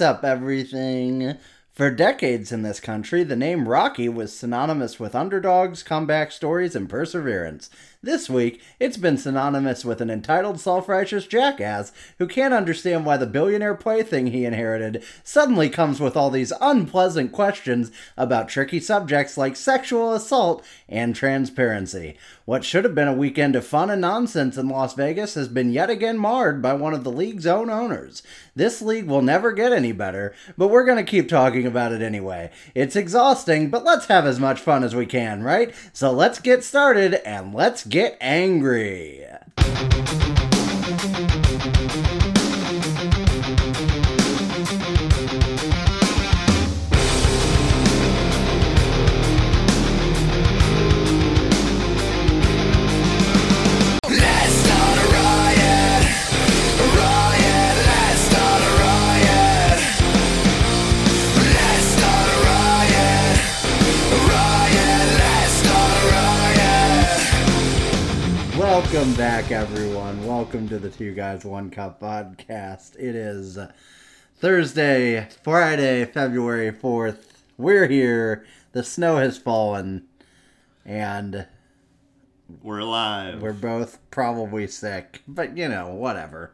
Up, everything? For decades in this country, the name Rocky was synonymous with underdogs, comeback stories, and perseverance. This week, it's been synonymous with an entitled, self righteous jackass who can't understand why the billionaire plaything he inherited suddenly comes with all these unpleasant questions about tricky subjects like sexual assault and transparency. What should have been a weekend of fun and nonsense in Las Vegas has been yet again marred by one of the league's own owners. This league will never get any better, but we're going to keep talking about it anyway. It's exhausting, but let's have as much fun as we can, right? So let's get started and let's get angry. Welcome back, everyone. Welcome to the Two Guys One Cup podcast. It is Thursday, Friday, February 4th. We're here. The snow has fallen, and We're alive. we're both probably sick. But, you know, whatever.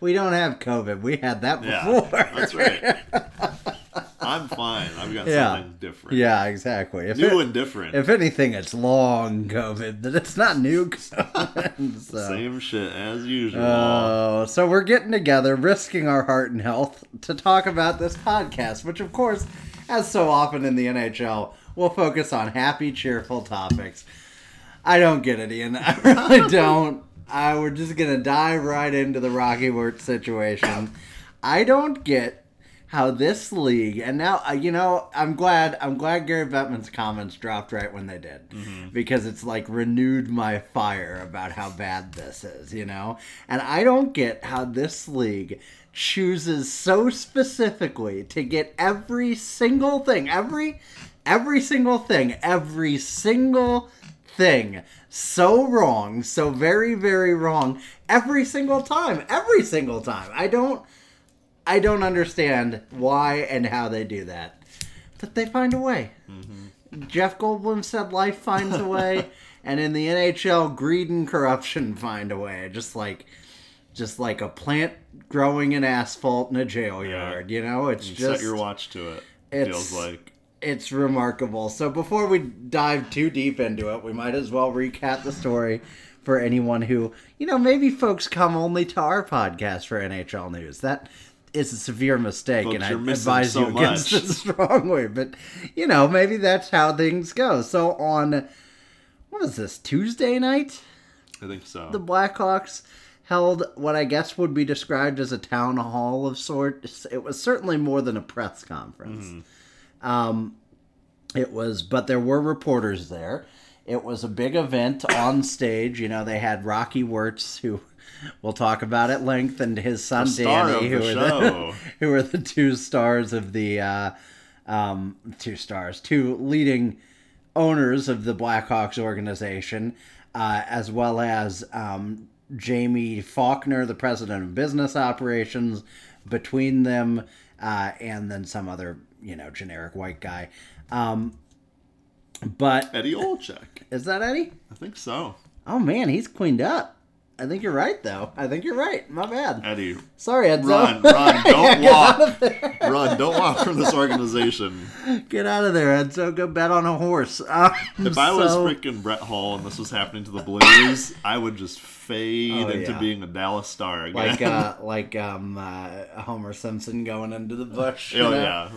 We don't have COVID. We had that yeah, before. that's right. I'm fine. I've got Yeah. something different. yeah, exactly. If New it- and different. If anything, it's long COVID, but it's not new COVID. so. Same shit as usual. Oh, so we're getting together, risking our heart and health to talk about this podcast, which, of course, as so often in the NHL, will focus on happy, cheerful topics. I don't get it, Ian. I really don't. I we're just gonna dive right into the Rocky Wirtz situation. I don't get how this league and now uh, you know I'm glad I'm glad Gary Bettman's comments dropped right when they did because it's like renewed my fire about how bad this is, you know. And I don't get how this league chooses so specifically to get every single thing, every every single thing, every single thing so wrong, so very, very wrong every single time. Every single time. I don't I don't understand why and how they do that. But they find a way. Mm-hmm. Jeff Goldblum said life finds a way, and in the NHL, greed and corruption find a way. Just like just like a plant growing in asphalt in a jail yard, you know? It's You just set your watch to it. it's- Feels like it's remarkable. So before we dive too deep into it, we might as well recap the story for anyone who, you know, maybe folks come only to our podcast for NHL news. That is a severe mistake, Folks, and I advise so you against much. it strongly. But you know, maybe that's how things go. So on what is this Tuesday night? I think so. the Blackhawks held what I guess would be described as a town hall of sorts. It was certainly more than a press conference. Um, it was, but there were reporters there. It was a big event on stage. You know, they had Rocky Wirtz, who we'll talk about at length, and his son Danny, who show. the who were the two stars of the uh, um, two stars, two leading owners of the Blackhawks organization, uh, as well as um, Jaime Faulkner, the president of business operations, between them, uh, and then some other, you know, generic white guy. Um, but Eddie Olczyk. is that Eddie? I think so. Oh man, he's cleaned up. I think you're right, though. I think you're right. My bad. Eddie, Sorry, Edzo. run, run, don't walk. Run, don't walk from this organization. Get out of there, Edzo. Go bet on a horse. Um, If I was freaking Brett Hull and this was happening to the Blues, I would just fade Oh, into yeah. being a Dallas Star again. like uh, like um uh, Homer Simpson going into the bush. oh know? yeah,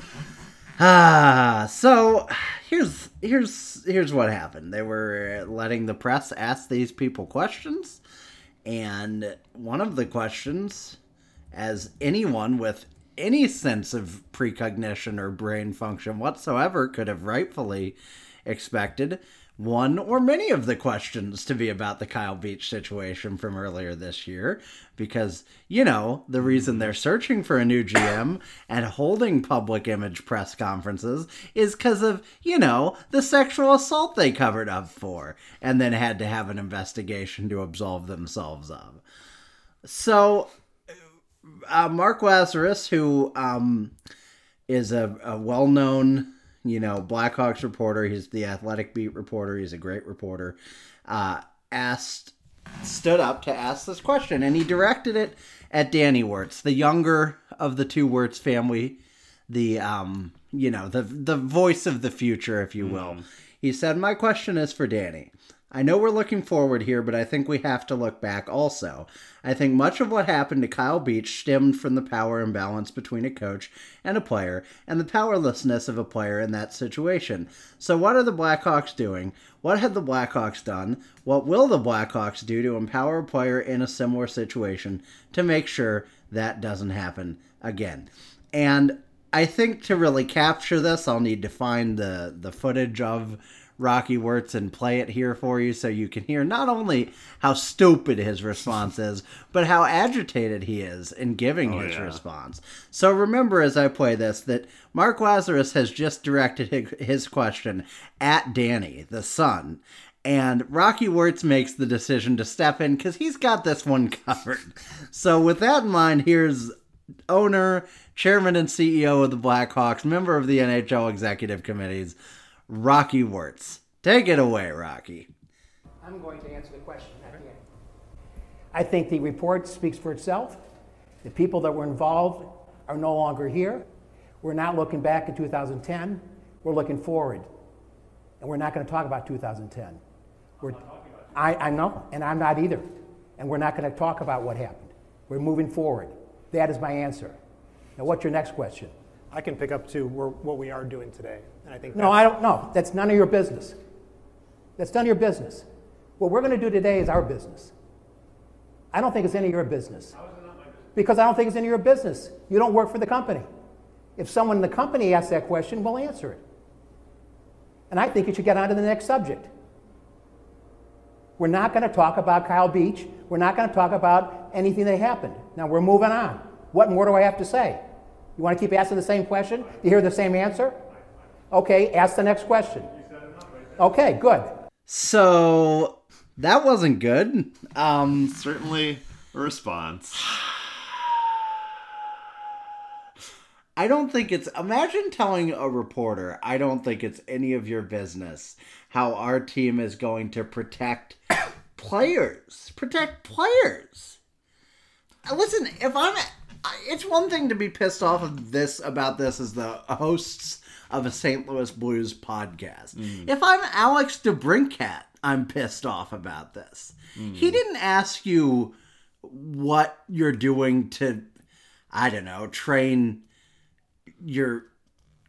Ah, so here's here's here's what happened. They were letting the press ask these people questions, and one of the questions, as anyone with any sense of precognition or brain function whatsoever could have rightfully expected, one or many of the questions to be about the Kyle Beach situation from earlier this year. Because, you know, the reason they're searching for a new GM and holding public image press conferences is because of, you know, the sexual assault they covered up for and then had to have an investigation to absolve themselves of. So uh, Mark Lazerus, who um, is a, a well known, you know, Blackhawks reporter. He's the athletic beat reporter. He's a great reporter. Uh, asked, stood up to ask this question, and he directed it at Danny Wirtz, the younger of the two Wirtz family, the um, you know, the the voice of the future, if you will. He said, "My question is for Danny." I know we're looking forward here, but I think we have to look back also. I think much of what happened to Kyle Beach stemmed from the power imbalance between a coach and a player, and the powerlessness of a player in that situation. So, what are the Blackhawks doing? What have the Blackhawks done? What will the Blackhawks do to empower a player in a similar situation to make sure that doesn't happen again? And I think to really capture this, I'll need to find the the footage of Rocky Wirtz and play it here for you so you can hear not only how stupid his response is, but how agitated he is in giving oh, his yeah. response. So remember as I play this that Mark Lazerus has just directed his- his question at Danny, the son. And Rocky Wirtz makes the decision to step in because he's got this one covered. So, with that in mind, here's owner, chairman, and CEO of the Blackhawks, member of the NHL executive committees, Rocky Wirtz. Take it away, Rocky. I'm going to answer the question at the end. I think the report speaks for itself. The people that were involved are no longer here. We're not looking back at 2010. We're looking forward. And we're not going to talk about 2010. We're, I, I know, and I'm not either. And we're not going to talk about what happened. We're moving forward. That is my answer. Now, what's your next question? I can pick up to what we are doing today. And I think No, I don't know. That's none of your business. That's none of your business. What we're going to do today is our business. I don't think it's any of your business. Because I don't think it's any of your business. You don't work for the company. If someone in the company asks that question, we'll answer it. And I think you should get on to the next subject. We're not going to talk about Kyle Beach. We're not going to talk about anything that happened. Now we're moving on. What more do I have to say? You want to keep asking the same question? You hear the same answer? Okay, ask the next question. Okay, good. So, that wasn't good. Um, Certainly a response. I don't think it's. Imagine telling a reporter, I don't think it's any of your business how our team is going to protect players. Protect players. Uh, Listen, if I'm. It's one thing to be pissed off of this about this as the hosts of a St. Louis Blues podcast. Mm. If I'm Alex DeBrincat, I'm pissed off about this. Mm. He didn't ask you what you're doing to, I don't know, train your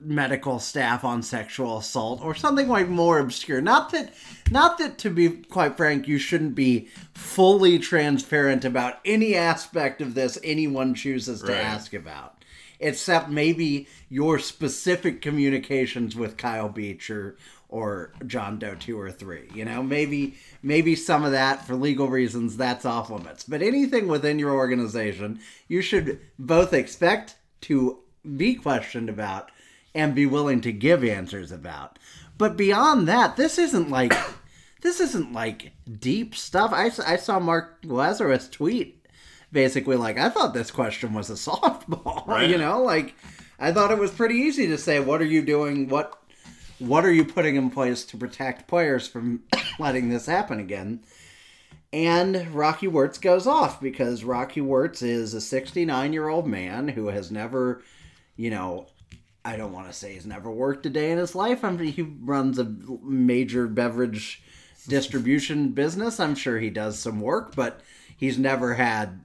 medical staff on sexual assault or something like more obscure not that not that to be quite frank you shouldn't be fully transparent about any aspect of this anyone chooses to Right. ask about except maybe your specific communications with Kyle Beach or or John Doe 2 or 3 you know maybe maybe some of that for legal reasons that's off limits but anything within your organization you should both expect to be questioned about and be willing to give answers about. But beyond that, this isn't like this isn't like deep stuff. I, I saw Mark Lazerus tweet basically like I thought this question was a softball, Right. you know, like I thought it was pretty easy to say what are you doing what what are you putting in place to protect players from letting this happen again? And Rocky Wirtz goes off because Rocky Wirtz is a 69 year old man who has never, you know, I don't want to say he's never worked a day in his life. I mean, he runs a major beverage distribution business. I'm sure he does some work, but he's never had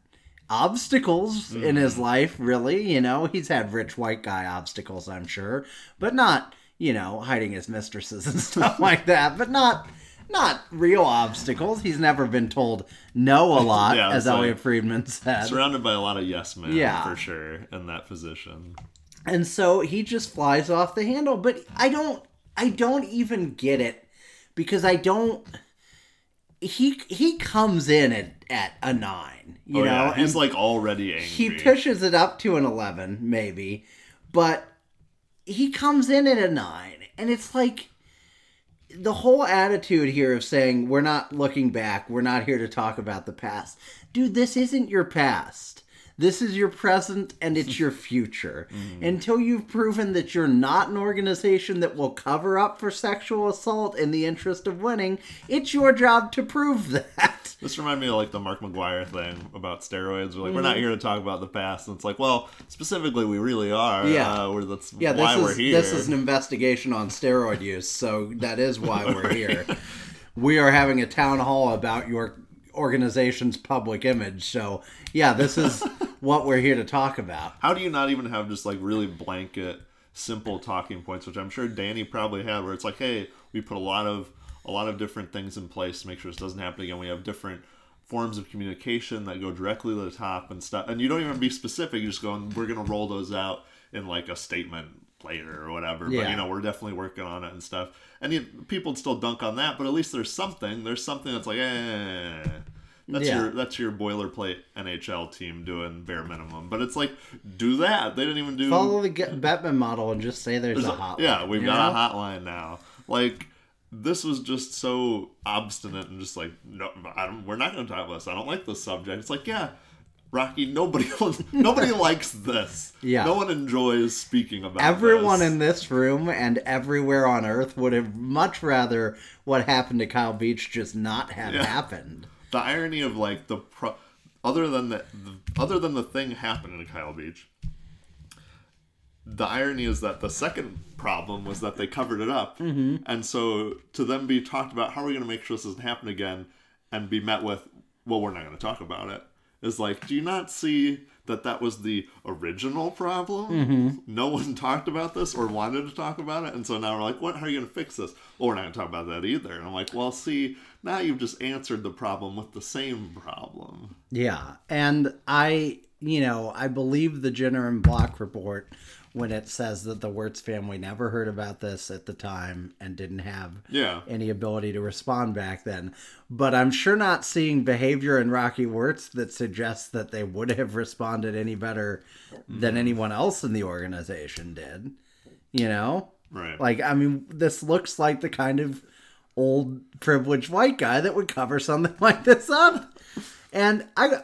obstacles in his mm-hmm. life, really. You know, he's had rich white guy obstacles, I'm sure, but not, you know, hiding his mistresses and stuff like that, but not. Not real obstacles. He's never been told no a lot, Yeah, as it's like- Elliotte Friedman said. Surrounded by a lot of yes men, Yeah. for sure, in that position. and so he just flies off the handle but i don't i don't even get it because i don't he he comes in at, at a nine you oh, know yeah. He's and like already angry. he pushes it up to an 11 maybe but he comes in at a nine and it's like the whole attitude here of saying we're not looking back we're not here to talk about the past dude this isn't your past This is your present and it's your future. Until you've proven that you're not an organization that will cover up for sexual assault in the interest of winning, it's your job to prove that. This reminded me of like the Mark McGwire thing about steroids. We're like, we're not here to talk about the past. And it's like, well, specifically, we really are. Yeah. Uh, we're, that's Yeah, why this we're is here. this is an investigation on steroid use, so that is why we're here. We are having a town hall about your organization's public image. So, yeah, this is what we're here to talk about. How do you not even have just like really blanket, simple talking points, which I'm sure Danny probably had, where it's like, hey, we put a lot of a lot of different things in place to make sure this doesn't happen again. We have different forms of communication that go directly to the top and stuff. And you don't even be specific. You're just going, we're gonna roll those out in like a statement later or whatever. Yeah. But you know, we're definitely working on it and stuff. And you, people would still dunk on that, but at least there's something. There's something that's like, eh. That's Yeah. your that's your boilerplate NHL team doing bare minimum. But it's like, do that. They didn't even do Follow the Get Bettman model and just say there's, there's a hotline. Yeah, we've got know? a hotline now. Like this was just so obstinate and just like, no, I don't, we're not going to talk about this. I don't like this subject. It's like, yeah, Rocky, nobody nobody likes this. Yeah. no one enjoys speaking about. Everyone this. in this room and everywhere on Earth would have much rather what happened to Kyle Beach just not have Yeah. happened. The irony of like the pro- other than the, the other than the thing happening to Kyle Beach. The irony is that the second problem was that they covered it up, mm-hmm. and so to them be talked about how are we going to make sure this doesn't happen again, and be met with, well, we're not going to talk about it. Is like, do you not see that that was the original problem? No one talked about this or wanted to talk about it, and so now we're like, what? How are you going to fix this? Well, we're not going to talk about that either. And I'm like, well, see, now you've just answered the problem with the same problem. Yeah, and I, you know, I believe the Jenner and Block report when it says that the Wirtz family never heard about this at the time and didn't have Yeah. any ability to respond back then. But I'm sure not seeing behavior in Rocky Wirtz that suggests that they would have responded any better than mm-hmm. anyone else in the organization did. You know? Right. Like, I mean, this looks like the kind of old privileged white guy that would cover something like this up. And I,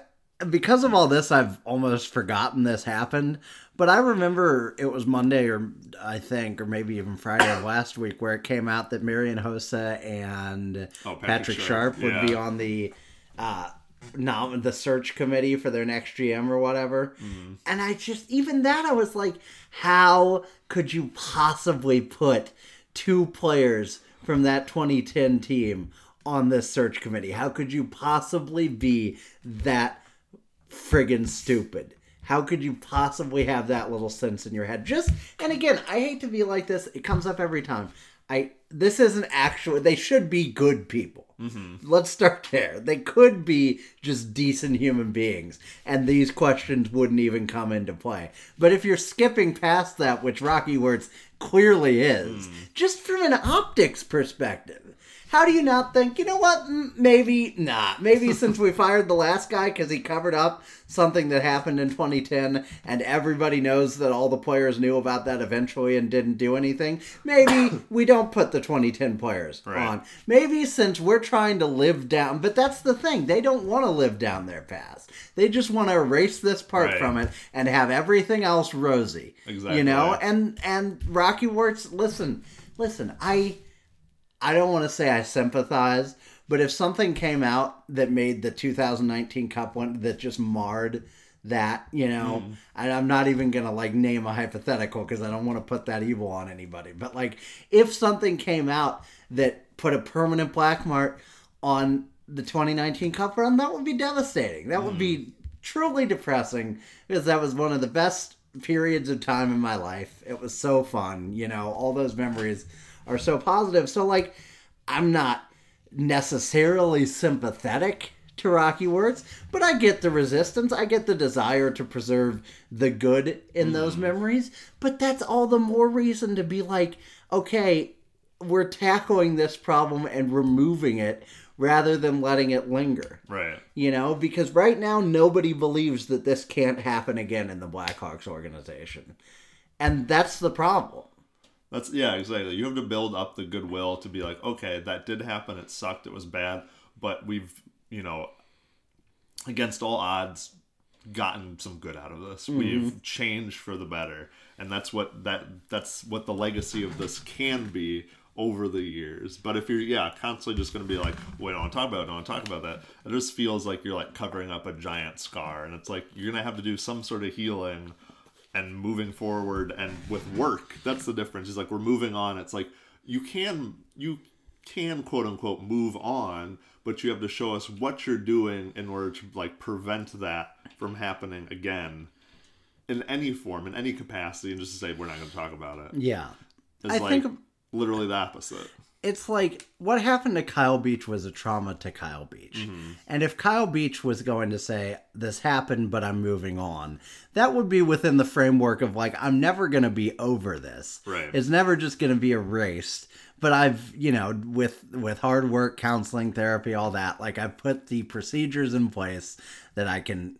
because of all this, I've almost forgotten this happened. But I remember it was Monday, or I think, or maybe even Friday of last week, where it came out that Marian Hossa and Oh, Patrick, Patrick Sharp, Sharp, would be on the uh, nom- the search committee for their next GM or whatever. Mm-hmm. And I just, even that, I was like, how could you possibly put two players from that 2010 team on this search committee? How could you possibly be that friggin' stupid? How could you possibly have that little sense in your head? Just and again, I hate to be like this. It comes up every time. I this isn't actual. They should be good people. Mm-hmm. Let's start there. They could be just decent human beings, and these questions wouldn't even come into play. But if you're skipping past that, which Rocky Wirtz clearly is, mm. just from an optics perspective, how do you not think, you know what, maybe not. Maybe since we fired the last guy because he covered up something that happened in 2010 and everybody knows that all the players knew about that eventually and didn't do anything, maybe we don't put the 2010 players Right. on. Maybe since we're trying to live down, but that's the thing, they don't want to live down their past. They just want to erase this part Right. from it and have everything else rosy. Exactly. You know, and and Rocky Wirtz, listen, listen, I I don't want to say I sympathize, but if something came out that made the 2019 Cup one that just marred that, you know, hmm. and I'm not even gonna like name a hypothetical because I don't want to put that evil on anybody. But like, if something came out that put a permanent black mark on the 2019 Cup run, that would be devastating. That would be hmm. truly depressing because that was one of the best periods of time in my life. It was so fun, you know, all those memories are so positive. So like I'm not necessarily sympathetic to Rocky Wirtz, but I get the resistance. I get the desire to preserve the good in those mm-hmm. memories, but that's all the more reason to be like, okay, we're tackling this problem and removing it rather than letting it linger. Right. You know, because right now nobody believes that this can't happen again in the Blackhawks organization. And that's the problem. That's yeah, exactly. You have to build up the goodwill to be like, okay, that did happen. It sucked. It was bad, but we've you know, against all odds, gotten some good out of this. Mm-hmm. We've changed for the better, and that's what that that's what the legacy of this can be over the years. But if you're yeah constantly just going to be like, wait, I don't want to talk about it, I don't want to talk about that. It just feels like you're like covering up a giant scar, and it's like you're gonna have to do some sort of healing and moving forward and with work. That's the difference. Is like we're moving on. It's like you can you can quote unquote move on but you have to show us what you're doing in order to like prevent that from happening again in any form in any capacity and just to say we're not going to talk about it. Yeah. it's I like think literally the opposite it's like what happened to Kyle Beach was a trauma to Kyle Beach. Mm-hmm. And if Kyle Beach was going to say, This happened, but I'm moving on, that would be within the framework of like, I'm never going to be over this. Right. It's never just going to be erased. But I've, you know, with with hard work, counseling, therapy, all that, like I've put the procedures in place that I can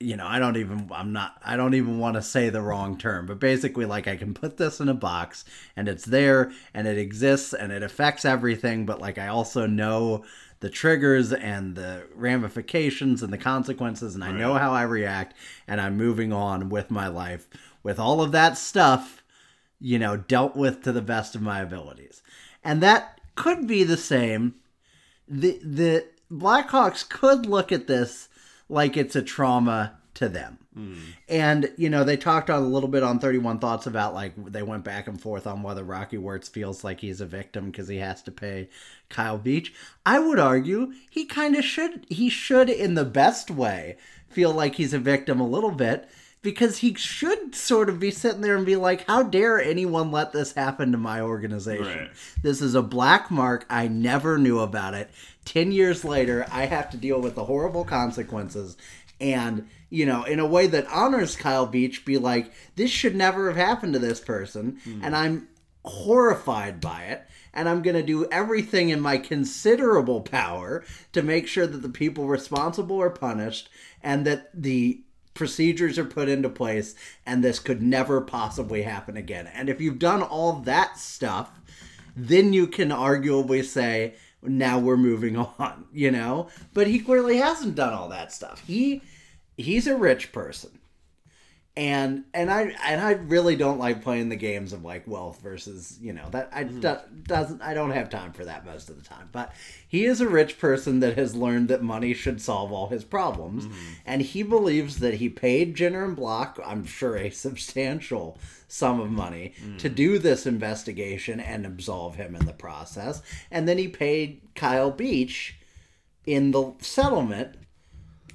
you know, I don't even I'm not I don't even want to say the wrong term, but basically like I can put this in a box and it's there and it exists and it affects everything, but like I also know the triggers and the ramifications and the consequences and I know how I react and I'm moving on with my life with all of that stuff, you know, dealt with to the best of my abilities. And that could be the same the the Blackhawks could look at this like it's a trauma to them. And you know, they talked on a little bit on 31 thoughts about like they went back and forth on whether Rocky Wirtz feels like he's a victim because he has to pay Kyle Beach. I would argue he kind of should he should in the best way feel like he's a victim a little bit because he should sort of be sitting there and be like, how dare anyone let this happen to my organization? Right. This is a black mark. I never knew about it. 10 years later, I have to deal with the horrible consequences. And, you know, in a way that honors Kyle Beach, be like, this should never have happened to this person. Hmm. And I'm horrified by it. And I'm going to do everything in my considerable power to make sure that the people responsible are punished and that the procedures are put into place and this could never possibly happen again. And if you've done all that stuff, then you can arguably say now we're moving on, you know? But he clearly hasn't done all that stuff. He he's a rich person. And and I and I really don't like playing the games of like wealth versus, you know, that I hmm. do, doesn't I don't have time for that most of the time. But he is a rich person that has learned that money should solve all his problems hmm. and he believes that he paid Jenner and Block, I'm sure a substantial sum of money to hmm. do this investigation and absolve him in the process. And then he paid Kyle Beach in the settlement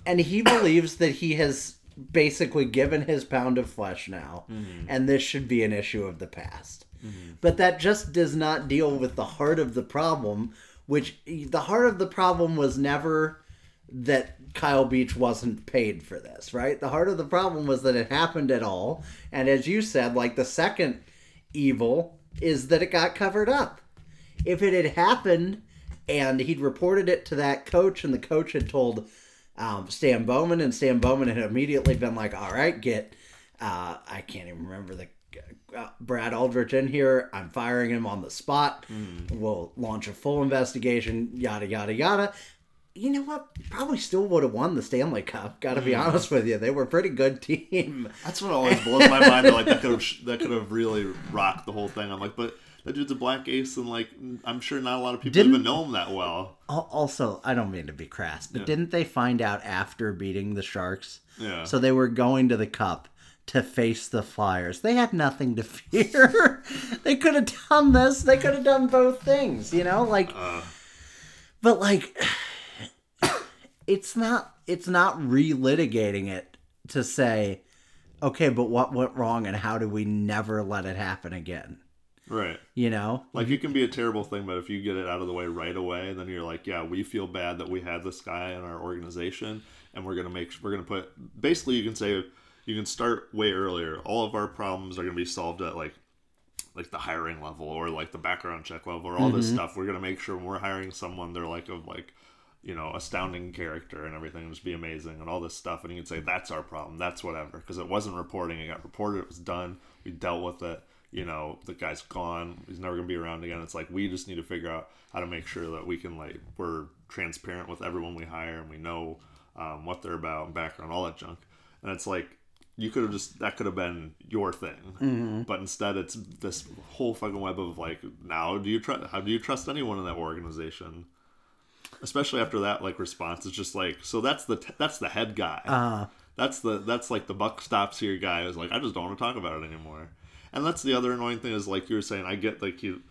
and he believes that he has basically given his pound of flesh now mm-hmm. and this should be an issue of the past mm-hmm. but that just does not deal with the heart of the problem which the heart of the problem was never that Kyle Beach wasn't paid for this, right? The heart of the problem was that it happened at all. And as you said, like the second evil is that it got covered up. If it had happened and he'd reported it to that coach and the coach had told um, Stan Bowman and Stan Bowman had immediately been like, all right, get, uh, I can't even remember the uh, Brad Aldrich in here. I'm firing him on the spot. We'll launch a full investigation, yada, yada, yada. You know what? Probably still would have won the Stanley Cup. Got to be honest with you. They were a pretty good team. That's what always blows my mind. Like that could have that could have really rocked the whole thing. I'm like, but that dude's a black ace, and like I'm sure not a lot of people Didn't- even know him that well. Also, I don't mean to be crass, but didn't they find out after beating the Sharks? Yeah. So they were going to the Cup to face the Flyers. They had nothing to fear. they could have done this. They could have done both things, you know? Like uh. But like it's not it's not relitigating it to say okay, but what went wrong and how do we never let it happen again? Right. You know? Like it can be a terrible thing, but if you get it out of the way right away, then you're like, yeah, we feel bad that we had this guy in our organization, and we're gonna make we're gonna put basically you can say you can start way earlier. All of our problems are gonna be solved at like like the hiring level or like the background check level or all this mm-hmm. stuff. We're gonna make sure when we're hiring someone, they're like of like you know astounding character and everything, just be amazing and all this stuff. And you can say that's our problem, that's whatever, because it wasn't reporting. It got reported. It was done. We dealt with it you know the guy's gone he's never gonna be around again it's like we just need to figure out how to make sure that we can like we're transparent with everyone we hire and we know um, what they're about, and background, all that junk. And it's like you could have just that could have been your thing, but instead it's this whole fucking web of like, now do you trust? How do you trust anyone in that organization? Especially after that like response, it's just like, so that's the that's the head guy. That's the that's like the buck stops here guy is like, I just don't want to talk about it anymore. And that's the other annoying thing is like you were saying, I get like you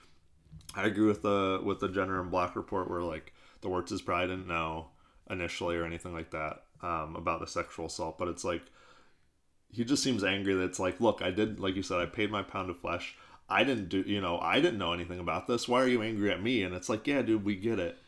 I agree with the with the Jenner and Block report where like the Wirtzes probably didn't know initially or anything like that um, about the sexual assault, but it's like he just seems angry that it's like, look, I did like you said, I paid my pound of flesh. I didn't do you know, I didn't know anything about this. Why are you angry at me? And it's like, yeah, dude, we get it.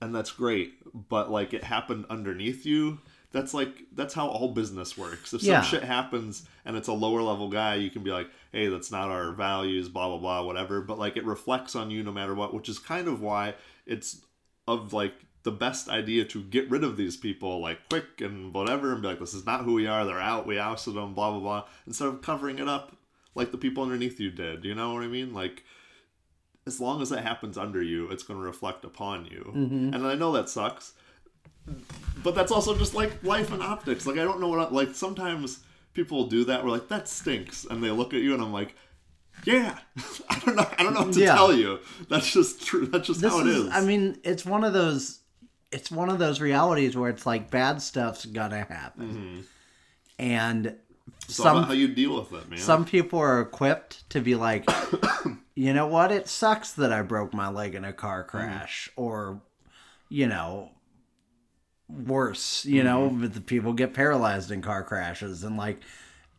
And that's great. But like it happened underneath you. That's like that's how all business works. If some Yeah. shit happens and it's a lower level guy, you can be like, hey, that's not our values, blah blah blah, whatever. But like it reflects on you no matter what, which is kind of why it's of like the best idea to get rid of these people like quick and whatever and be like, this is not who we are. They're out. We ousted them. Blah blah blah. Instead of covering it up like the people underneath you did. You know what I mean? Like as long as that happens under you, it's going to reflect upon you. Mm-hmm. And I know that sucks, but that's also just like life and optics. Like I don't know what I, like sometimes people do that. We're like that stinks, and they look at you, and I'm like, yeah, I don't know. I don't know what to Yeah. tell you. That's just true. That's just this how it is, is. I mean, it's one of those. It's one of those realities where it's like bad stuff's gonna happen, mm-hmm. and all about some how you deal with it, man. some people are equipped to be like, you know what? It sucks that I broke my leg in a car crash, or you know, worse. You know, mm-hmm. but the people get paralyzed in car crashes, and like,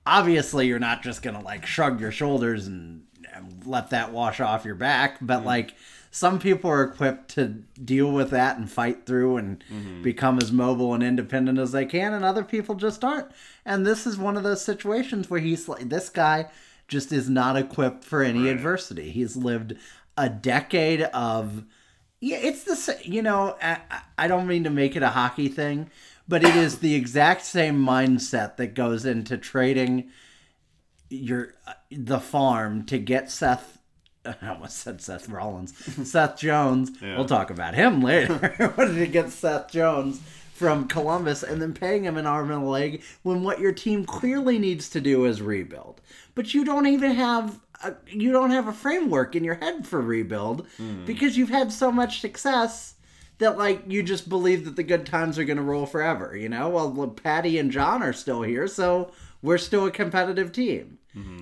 obviously, you're not just gonna like shrug your shoulders and, and let that wash off your back, but mm-hmm. like. Some people are equipped to deal with that and fight through and mm-hmm. become as mobile and independent as they can, and other people just aren't. And this is one of those situations where he's like, this guy just is not equipped for any adversity. He's lived a decade of yeah, it's the sa- you know I, I- don't mean to make it a hockey thing, but it is the exact same mindset that goes into trading your uh, the farm to get Seth. I almost said Seth Rollins, Seth Jones. We'll talk about him later. what did it get Seth Jones from Columbus and then paying him an arm and a leg when what your team clearly needs to do is rebuild, but you don't even have. A, you don't have a framework in your head for rebuild because you've had so much success that like you just believe that the good times are going to roll forever you know? Well patty and john are still here so we're still a competitive team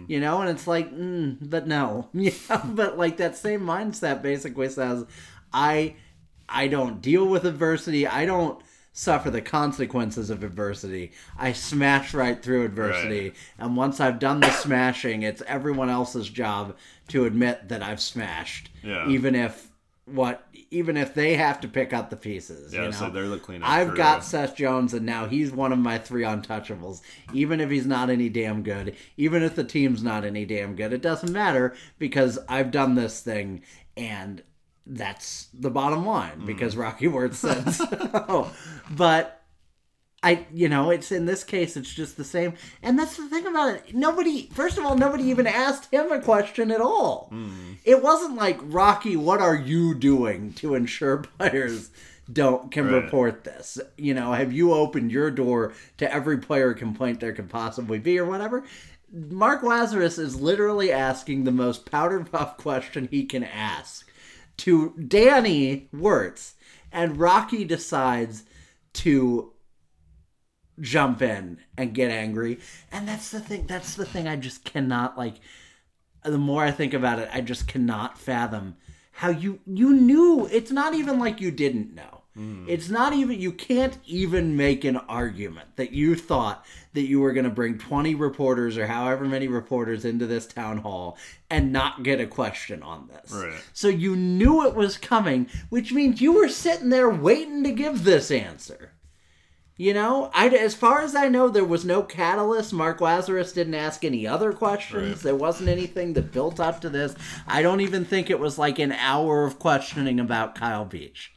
you know? And it's like mm, but no yeah but like that same mindset basically says i i don't deal with adversity. I don't suffer the consequences of adversity i smash right through adversity Right. and once i've done the smashing it's everyone else's job to admit that i've smashed Yeah. even if what even if they have to pick up the pieces. Yeah, you know? so they're the cleanup I've crew. got Seth Jones, and now he's one of my three untouchables. Even if he's not any damn good, even if the team's not any damn good, it doesn't matter because I've done this thing, and that's the bottom line. Mm. Because Rocky Ward said so. But I, you know, it's in this case, it's just the same. And that's the thing about it. Nobody, first of all, nobody even asked him a question at all. Hmm. It wasn't like, Rocky, what are you doing to ensure players don't can Right. report this? You know, have you opened your door to every player complaint there could possibly be or whatever? Mark Lazerus is literally asking the most powder puff question he can ask to Danny Wirtz, and Rocky decides to jump in and get angry. And that's the thing. That's the thing. I just cannot like. The more I think about it, I just cannot fathom how you you knew. It's not even like you didn't know. Mm. It's not even you can't even make an argument that you thought that you were going to bring 20 reporters or however many reporters into this town hall and not get a question on this. Right. So you knew it was coming, which means you were sitting there waiting to give this answer. You know, I, as far as I know, there was no catalyst. Mark Lazerus didn't ask any other questions. Right. There wasn't anything that built up to this. I don't even think it was like an hour of questioning about Kyle Beach.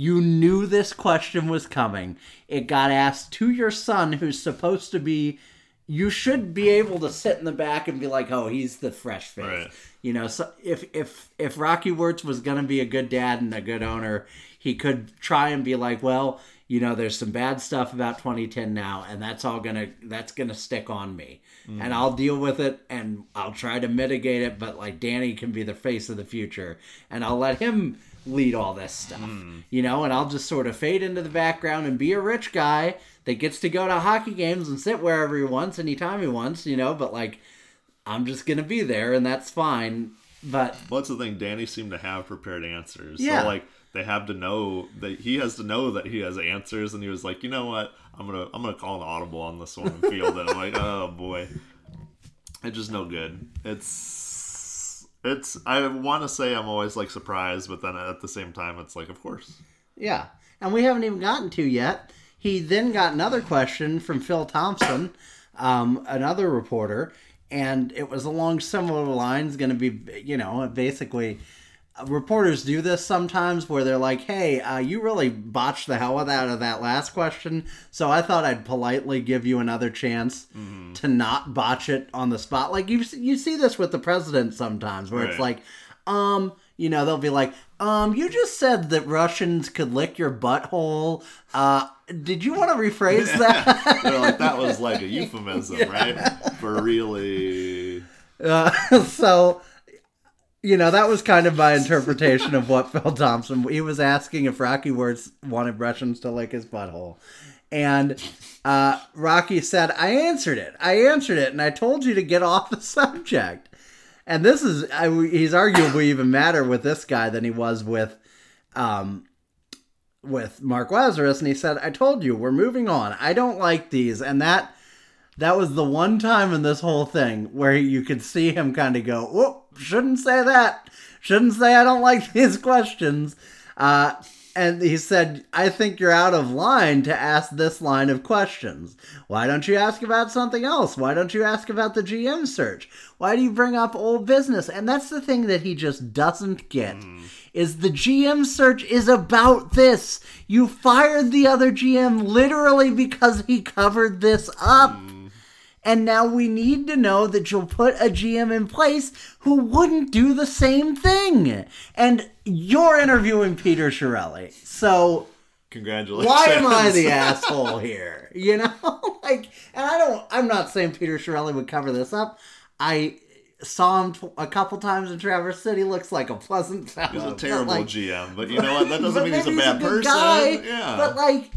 You knew this question was coming. It got asked to your son, who's supposed to be you should be able to sit in the back and be like, "Oh, he's the fresh face." Right. You know, so if if if Rocky Wirtz was gonna be a good dad and a good owner, he could try and be like, "Well, you know, there's some bad stuff about 2010 now, and that's all gonna that's gonna stick on me, mm-hmm. and I'll deal with it, and I'll try to mitigate it. But like Danny can be the face of the future, and I'll let him lead all this stuff, hmm. you know, and I'll just sort of fade into the background and be a rich guy that gets to go to hockey games and sit wherever he wants anytime he wants, you know. But like, I'm just gonna be there, and that's fine. But Well, that's the thing. Danny seemed to have prepared answers. Yeah. So like they have to know that he has to know that he has answers, and he was like, you know what, I'm gonna I'm gonna call an audible on this one and field it. I'm like, oh boy, it's just no good. It's it's I want to say I'm always like surprised, but then at the same time, it's like, of course. Yeah. And we haven't even gotten to yet. He then got another question from Phil Thompson, um, another reporter, and it was along similar lines, going to be, you know, basically. Reporters do this sometimes where they're like, hey, uh, you really botched the hell out of that last question. So I thought I'd politely give you another chance to not botch it on the spot. Like you, you see this with the president sometimes where it's like, um, you know, they'll be like, um, you just said that Russians could lick your butthole. Uh, did you want to rephrase that? Like that was like a euphemism, right? For really. uh, so, you know, that was kind of my interpretation of what Phil Thompson. He was asking if Rocky Wirtz wanted Russians to lick his butthole, and uh, Rocky said, "I answered it. I answered it, and I told you to get off the subject." And this is I, he's arguably even madder with this guy than he was with um, with Mark Lazerus, and he said, "I told you we're moving on. I don't like these." And that that was the one time in this whole thing where you could see him kind of go, "Whoop, shouldn't say that. Shouldn't say I don't like these questions." Uh, and he said, "I think you're out of line to ask this line of questions. Why don't you ask about something else? Why don't you ask about the GM search? Why do you bring up old business?" And that's the thing that he just doesn't get. Is the GM search is about this. You fired the other GM literally because he covered this up. And now we need to know that you'll put a GM in place who wouldn't do the same thing. And you're interviewing Peter Chiarelli. So Congratulations. why am I the asshole here? You know? like, and I don't, I'm not saying Peter Chiarelli would cover this up. I saw him a couple times in Traverse City. Looks like a pleasant fellow. He's a terrible like, GM, but you know what? That doesn't mean he's a bad good person. guy, yeah. But like,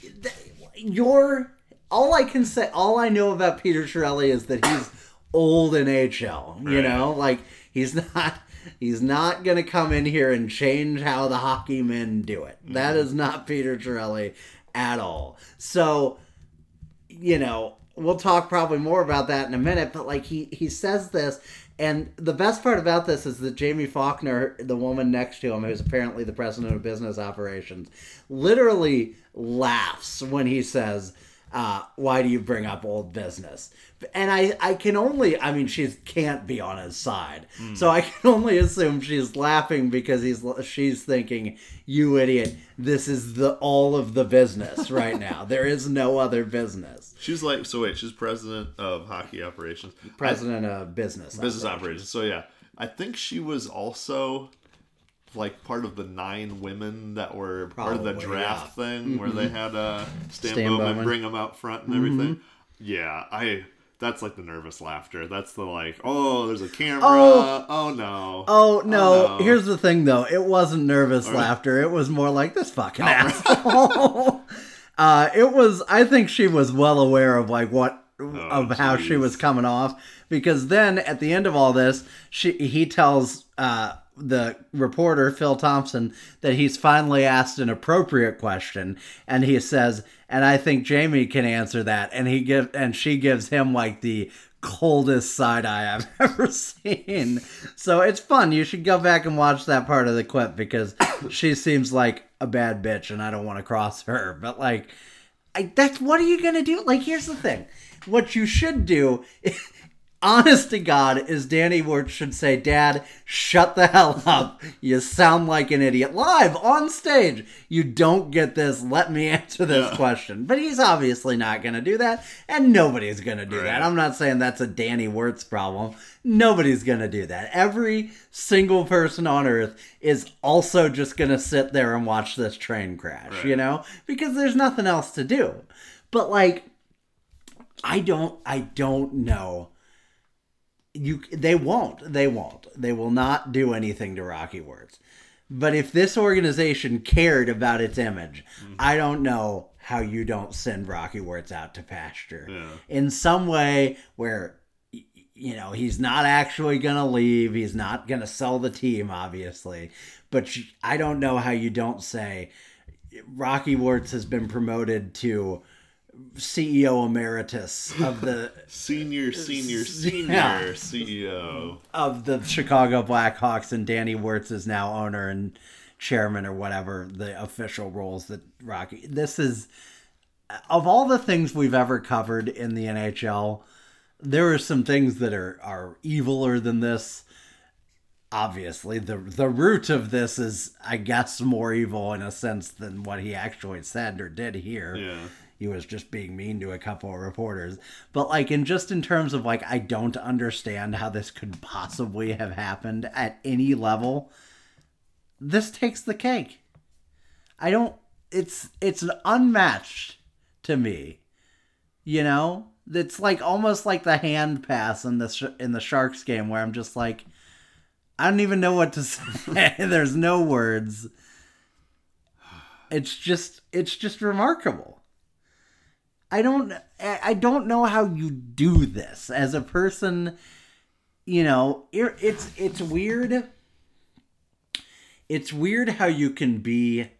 th- you're all I can say. All I know about Peter Chiarelli is that he's old NHL. You Right. know, like he's not. He's not gonna come in here and change how the hockey men do it. That Mm-hmm. is not Peter Chiarelli at all. So, you know, we'll talk probably more about that in a minute, but like he he says this and the best part about this is that Jaime Faulkner, the woman next to him, who's apparently the president of business operations, literally laughs when he says, uh, "Why do you bring up old business?" And I, I can only, I mean, she can't be on his side, so I can only assume she's laughing because he's, she's thinking, "You idiot! This is the all of the business right now. there is no other business." she's like, so wait, she's president of hockey operations, President of business. business operations. So yeah, I think she was also like part of the nine women that were part of the draft yeah. thing where they had uh, Stan, Stan Bowman, Bowman. bring them out front and everything. Yeah, I. That's like the nervous laughter. That's the like, oh, there's a camera. Oh. Oh, no. Oh no. no. Here's the thing though. It wasn't nervous laughter. It was more like this fucking asshole. uh it was I think she was well aware of like what of how she was coming off because then at the end of all this, she he tells uh the reporter Phil Thompson that he's finally asked an appropriate question and he says and I think Jaime can answer that and he give and she gives him like the coldest side eye I've ever seen. So it's fun. You should go back and watch that part of the clip because she seems like a bad bitch and I don't want to cross her. But like I, that's what are you going to do? Like here's the thing. What you should do honest to God, is Danny Wirtz should say, Dad, shut the hell up. You sound like an idiot. Live on stage. You don't get this. Let me answer this Yeah. question. But he's obviously not going to do that, and nobody's going to do that. I'm not saying that's a Danny Wirtz problem. Nobody's going to do that. Every single person on earth is also just going to sit there and watch this train crash, you know? Because there's nothing else to do. But like I don't I don't know. You they won't. They won't. They will not do anything to Rocky Wirtz. But if this organization cared about its image, mm-hmm. I don't know how you don't send Rocky Wirtz out to pasture Yeah. in some way where you know he's not actually gonna leave. He's not gonna sell the team, obviously. But you- I don't know how you don't say Rocky Wirtz has been promoted to CEO emeritus of the Senior, senior, senior Yeah. CEO. of the Chicago Blackhawks, and Danny Wirtz is now owner and chairman or whatever the official roles that Rocky. This is of all the things we've ever covered in the NHL. There are some things that are are eviler than this. Obviously, the the root of this is, I guess, more evil in a sense than what he actually said or did here Yeah. He was just being mean to a couple of reporters. But like in just in terms of like i don't understand how this could possibly have happened at any level this takes the cake. I don't it's it's unmatched to me you know? It's like almost like the hand pass in the sh- in the sharks game where i'm just like i don't even know what to say. There's no words. It's just it's just remarkable I don't I don't know how you do this as a person. You know, it's it's weird. It's weird how you can be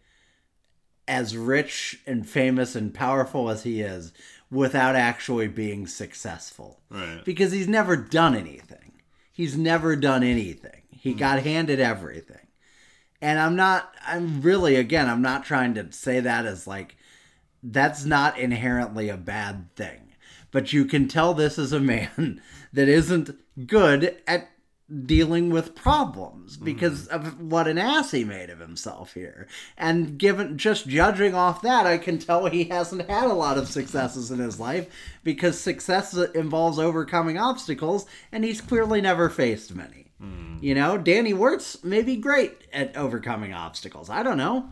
as rich and famous and powerful as he is without actually being successful. Right. Because he's never done anything. He's never done anything. He hmm. got handed everything. And I'm not I'm really again, I'm not trying to say that as like that's not inherently a bad thing. But you can tell this is a man that isn't good at dealing with problems mm-hmm. because of what an ass he made of himself here. And given just judging off that, I can tell he hasn't had a lot of successes in his life because success involves overcoming obstacles, and he's clearly never faced many. Mm. You know, Danny Wirtz may be great at overcoming obstacles. I don't know.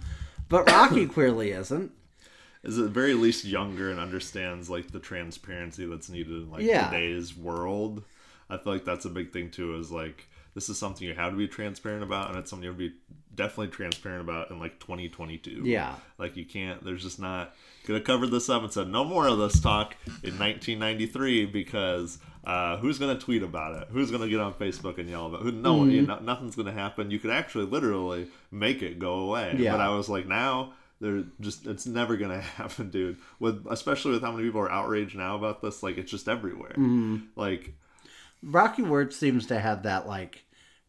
But Rocky clearly isn't. Is at the very least younger and understands like the transparency that's needed in like Yeah. today's world. I feel like that's a big thing too. Is like this is something you have to be transparent about, and it's something you have to be definitely transparent about in like 2022. Yeah. like you can't. There's just not. gonna cover this up and said no more of this talk in 1993 because uh, who's gonna tweet about it? Who's gonna get on Facebook and yell about? It? Who? No, Mm-hmm. you know, nothing's gonna happen. You could actually literally make it go away. Yeah. But I was like, now they're just it's never gonna happen, dude. With especially with how many people are outraged now about this, like it's just everywhere. Mm-hmm. Like Rocky Wirtz seems to have that like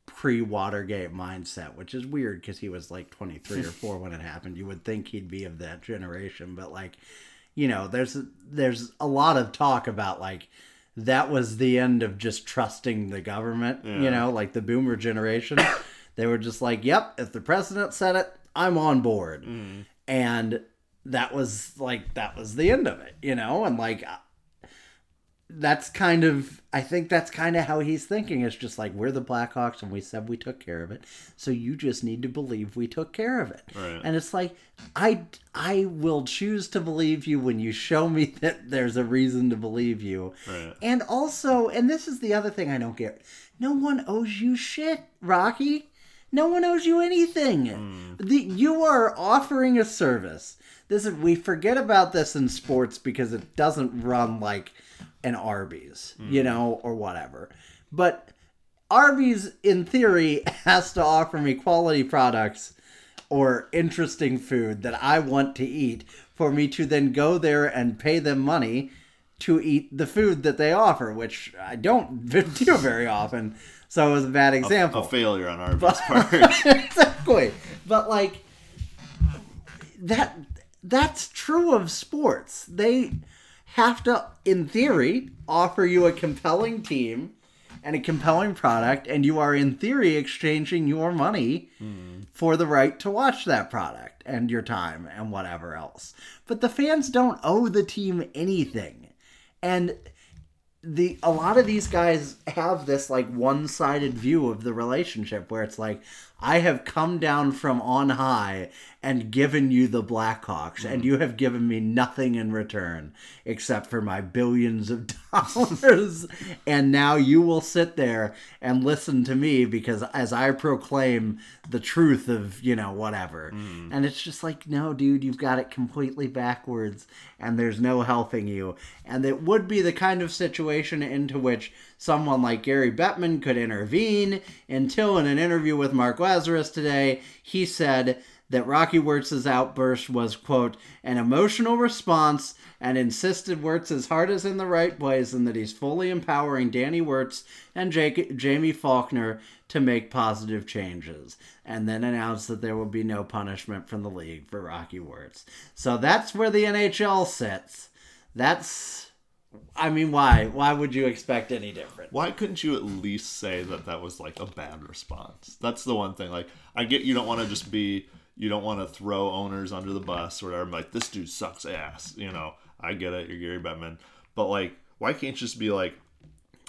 pre Watergate mindset, which is weird because he was like 23 or 4 when it happened. You would think he'd be of that generation, but like, you know, there's there's a lot of talk about like that was the end of just trusting the government, you know, like the boomer generation. they were just like, "Yep, if the president said it, I'm on board." And that was like that was the end of it, you know? And like uh, that's kind of I think that's kind of how he's thinking. It's just like we're the Blackhawks and we said we took care of it. So you just need to believe we took care of it. Right. And it's like I I will choose to believe you when you show me that there's a reason to believe you. Right. And also, and this is the other thing I don't get. No one owes you shit, Rocky. No one owes you anything. Hmm. The, you are offering a service. This is we forget about this in sports because it doesn't run like an Arby's, you hmm. know, or whatever. But Arby's, in theory, has to offer me quality products or interesting food that I want to eat for me to then go there and pay them money to eat the food that they offer, which I don't do very often. So it was a bad example. a failure on Arby's part. exactly. But like that that's true of sports. They have to, in theory, offer you a compelling team and a compelling product, and you are, in theory, exchanging your money hmm. for the right to watch that product and your time and whatever else. But the fans don't owe the team anything. And the a lot of these guys have this like one-sided view of the relationship where it's like I have come down from on high and given you the Blackhawks and mm-hmm. you have given me nothing in return except for my billions of dollars and now you will sit there and listen to me because as I proclaim the truth of, you know, whatever. Mm. And it's just like no dude, you've got it completely backwards and there's no helping you. And it would be the kind of situation into which someone like Gary Bettman could intervene until in an interview with Mark Lazerus today, he said that Rocky Wirtz's outburst was, quote, an emotional response and insisted Wirtz's heart is in the right place and that he's fully empowering Danny Wirtz and Jake, Jaime Faulkner to make positive changes. And then announced that there will be no punishment from the league for Rocky Wirtz. So that's where the NHL sits. That's, I mean, why? Why would you expect any different? Why couldn't you at least say that that was like a bad response? That's the one thing. Like, I get you don't want to just be, you don't want to throw owners under the bus or whatever. Like, this dude sucks ass. You know, I get it. You're Gary Bettman. But, like, why can't you just be like,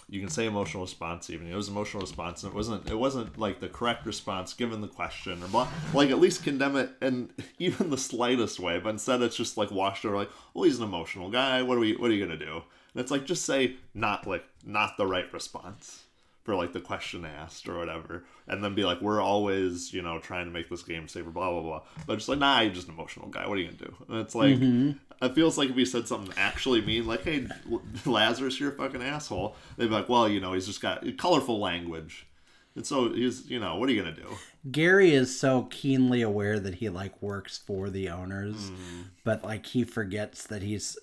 you can say emotional response even. It was emotional response and it wasn't it wasn't like the correct response given the question or blah like at least condemn it in even the slightest way but instead it's just like washed over like well he's an emotional guy what are we what are you gonna do? And it's like just say not like not the right response for like the question asked or whatever and then be like we're always you know trying to make this game safer blah blah blah. But just like nah you're just an emotional guy. What are you gonna do? And it's like mm-hmm. it feels like if he said something actually mean like hey lazerus you're a fucking asshole they'd be like well you know he's just got colorful language. And so he's you know what are you gonna do? Gary is so keenly aware that he like works for the owners, mm-hmm. but like he forgets that he's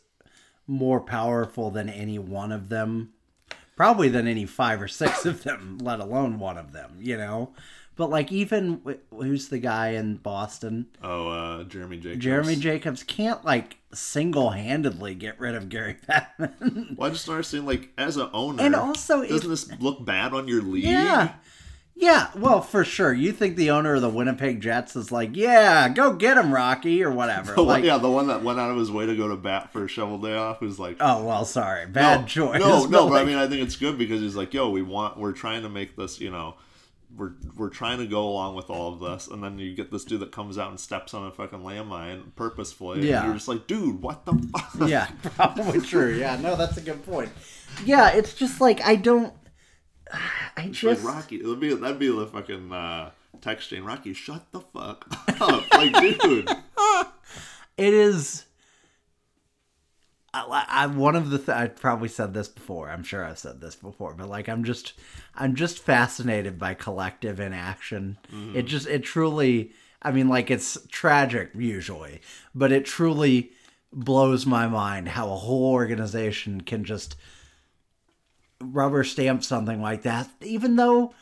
more powerful than any one of them. Probably than any five or six of them, let alone one of them, you know? But like even who's the guy in Boston? oh uh jeremy jacobs Jeremy Jacobs can't like single-handedly get rid of Gary Bettman. well i just understand like as an owner And also, doesn't this look bad on your league Yeah. Yeah, well, for sure. You think the owner of the Winnipeg Jets is like, yeah, go get him, Rocky, or whatever. The one- like, yeah, the one that went out of his way to go to bat for a shovel day off was like, oh, well, sorry. Bad no, choice. No, no, but I mean, I think it's good because he's like, yo, we want, we're trying to make this, you know, we're we're trying to go along with all of this, and then you get this dude that comes out and steps on a fucking landmine purposefully, and Yeah. you're just like, dude, what the fuck? yeah, probably true. Yeah, no, that's a good point. Yeah, it's just like, I don't. I Like just. Rocky, that'd be that'd be the fucking uh, text chain. Rocky, shut the fuck up, like, dude. it is I, I one of the th- I probably said this before. I'm sure I've said this before, but like I'm just I'm just fascinated by collective inaction. It just it truly I mean like it's tragic usually, but it truly blows my mind how a whole organization can just rubber stamp something like that even though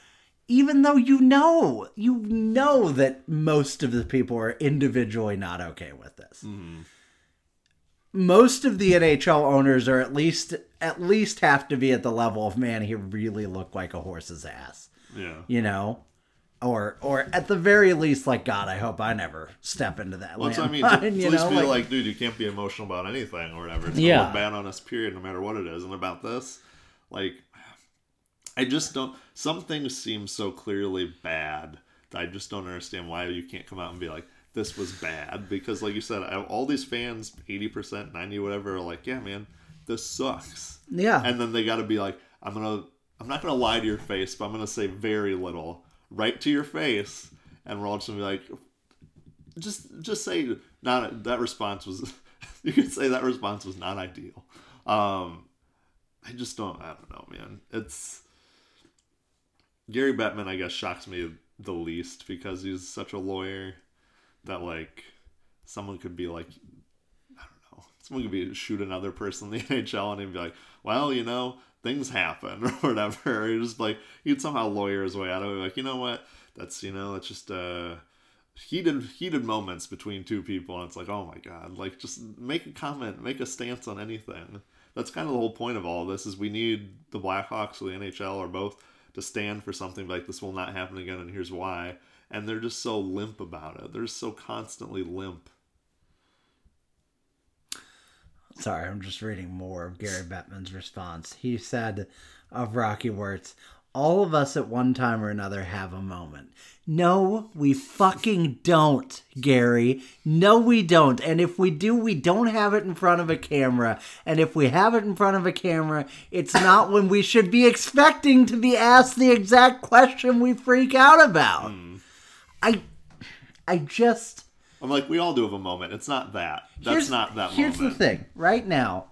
even though you know you know that most of the people are individually not okay with this mm-hmm. most of the nhl owners are at least at least have to be at the level of man he really looked like a horse's ass Yeah. you know or or at the very least like god i hope i never step into that Well, I mean. To, to you at least know, be like- like, dude, you can't be emotional about anything or whatever. It's Yeah. bad on us, period, no matter what it is. And about this, like, I just don't. Some things seem so clearly bad that I just don't understand why you can't come out and be like, this was bad. Because, like you said, I- all these fans, 80%, 90 whatever, are like, yeah, man, this sucks. Yeah. And then they got to be like, I'm going to, I'm not going to lie to your face, but I'm going to say very little right to your face. And we're all just to be like, just just say not that response was you could say that response was not ideal um i just don't i don't know man. It's gary bettman i guess shocks me the least because he's such a lawyer that like someone could be like i don't know someone could be shoot another person in the nhl and he'd be like well you know things happen or whatever. Or just like he'd somehow lawyer his way out of it like you know what? That's you know that's just uh heated heated moments between two people and it's like oh my god like just make a comment make a stance on anything that's kind of the whole point of all this is we need the blackhawks or the nhl or both to stand for something like this will not happen again and here's why. And they're just so limp about it. They're so constantly limp. Sorry, I'm just reading more of Gary Bettman's response. He said of Rocky Wirtz, all of us at one time or another have a moment. No, we fucking don't, Gary. No, we don't. And if we do, we don't have it in front of a camera. And if we have it in front of a camera, it's not when we should be expecting to be asked the exact question we freak out about. I I just i'm like we all do have a moment it's not that that's not that Here's moment the thing. Right now,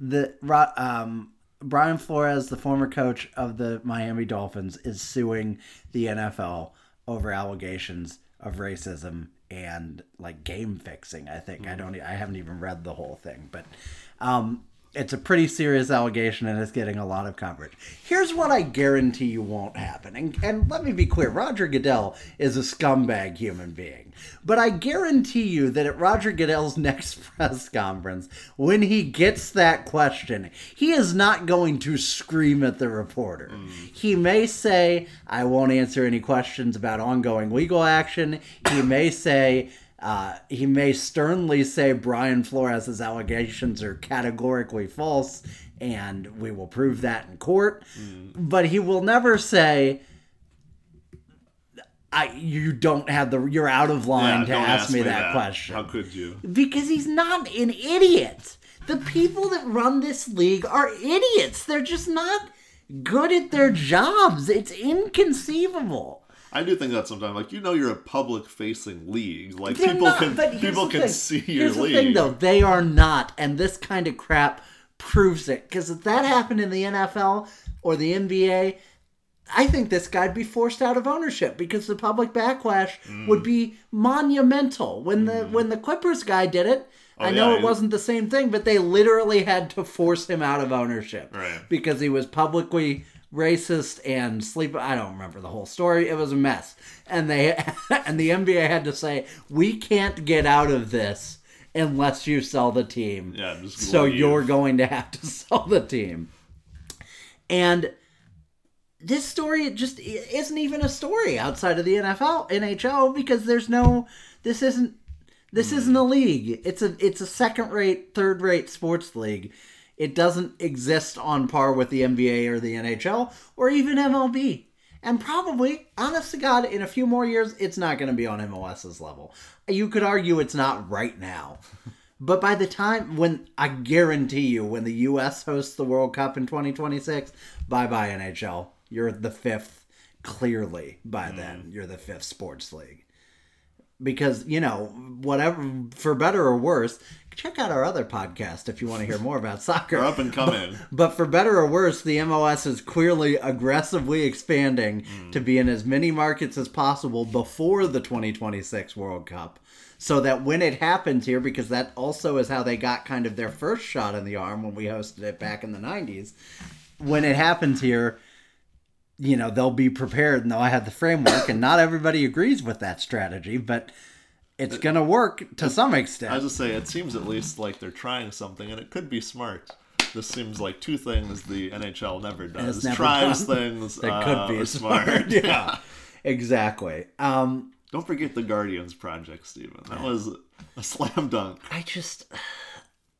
the um, Brian Flores, the former coach of the Miami Dolphins, is suing the NFL over allegations of racism and like game fixing. I think I don't. I haven't even read the whole thing, but um, it's a pretty serious allegation and it's getting a lot of coverage. Here's what I guarantee you won't happen. And, and let me be clear Roger Goodell is a scumbag human being. But I guarantee you that at Roger Goodell's next press conference, when he gets that question, he is not going to scream at the reporter. Mm. He may say, I won't answer any questions about ongoing legal action. He may say, uh, he may sternly say Brian Flores' allegations are categorically false, and we will prove that in court. But he will never say, "I you don't have the you're out of line Yeah, to don't ask, me, that, question." how could you because he's not an idiot. The people that run this league are idiots. They're just not good at their jobs. It's inconceivable. I do think that sometimes, like you know, you're a public-facing league. Like They're people not, can people can thing. see your Here's league. the thing, though, they are not, and this kind of crap proves it. Because if that happened in the NFL or the NBA, I think this guy'd be forced out of ownership because the public backlash Mm. would be monumental. When the when the Clippers guy did it, I know Oh, yeah, it wasn't the same thing, but they literally had to force him out of ownership Right. because he was publicly racist and sleep I don't remember the whole story. It was a mess. And they and the NBA had to say, "We can't get out of this unless you sell the team." Yeah, just so leave. you're going to have to sell the team. And this story just isn't even a story outside of the NFL, NHL because there's no this isn't this isn't a mm. league. It's a it's a second rate, third rate sports league. It doesn't exist on par with the NBA or the NHL or even MLB. And probably, honest to God, in a few more years, it's not going to be on MLS's level. You could argue it's not right now. But by the time when I guarantee you, when the U.S. hosts the World Cup in 2026, bye bye NHL. You're the fifth, clearly. By hmm. then, you're the fifth sports league. Because you know, whatever, for better or worse, check out our other podcast if you want to hear more about soccer. They're up and coming. But for better or worse, the MLS is clearly aggressively expanding mm. to be in as many markets as possible before the 2026 World Cup. So that when it happens here, because that also is how they got kind of their first shot in the arm when we hosted it back in the 90s. When it happens here, you know, they'll be prepared and they'll have the framework. And not everybody agrees with that strategy, but it's going to work to some extent. I just say it seems at least like they're trying something, and it could be smart. This seems like two things the NHL never does: never tries done. things That uh, could be smart. smart. yeah, exactly. Um, Don't forget the Guardians project, Stephen. That was a slam dunk. I just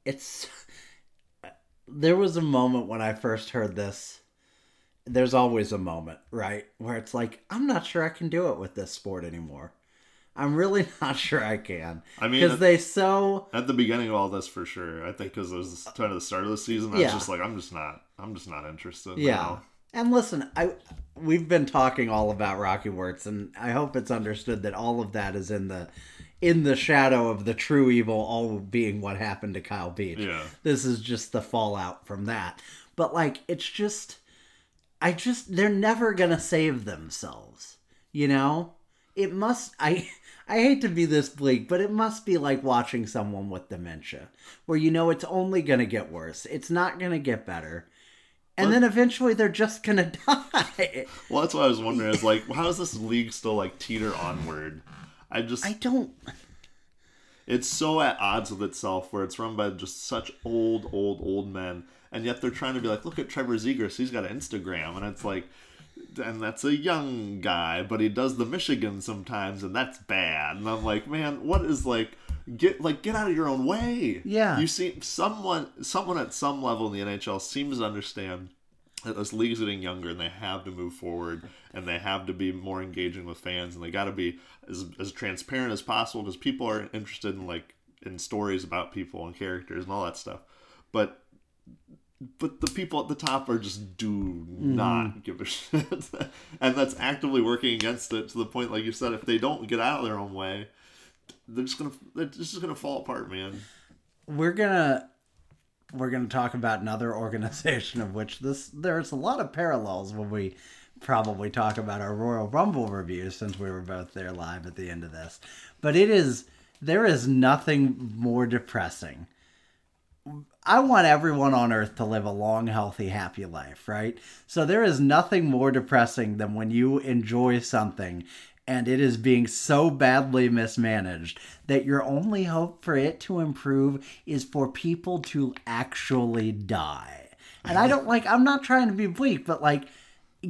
it's there was a moment when I first heard this. There's always a moment, right, where it's like I'm not sure I can do it with this sport anymore. I'm really not sure I can. I mean, because they so At the beginning of all this, for sure. I think because it was kind of the start of the season. I Yeah. was just like, I'm just not. I'm just not interested. Yeah. now. And listen, I we've been talking all about Rocky Wirtz, and I hope it's understood that all of that is in the in the shadow of the true evil, all being what happened to Kyle Beach. Yeah. This is just the fallout from that. But like, it's just, I just they're never gonna save themselves. You know, it must. I I hate to be this bleak, but it must be like watching someone with dementia, where you know it's only gonna get worse. It's not gonna get better. And then eventually they're just gonna die. Well, that's what I was wondering. Is like, how is this league still like teeter onward? I just I don't. it's so at odds with itself where it's run by just such old, old, old men, and yet they're trying to be like, look at Trevor Zegras, he's got an Instagram, and it's like, and that's a young guy, but he does the Michigan sometimes, and that's bad. And I'm like, man, what is like, get like get out of your own way. Yeah. you see, someone, someone at some level in the NHL seems to understand that this league's getting younger and they have to move forward and they have to be more engaging with fans and they got to be as, as transparent as possible because people are interested in like in stories about people and characters and all that stuff but but the people at the top are just do not mm. give a shit and that's actively working against it to the point like you said if they don't get out of their own way they're just gonna they're just gonna fall apart man we're gonna we're gonna talk about another organization of which this there's a lot of parallels when we probably talk about our Royal Rumble review since we were both there live at the end of this. But it is there is nothing more depressing. I want everyone on earth to live a long, healthy, happy life, right? So there is nothing more depressing than when you enjoy something and it is being so badly mismanaged that your only hope for it to improve is for people to actually die. And I don't like, I'm not trying to be bleak, but like,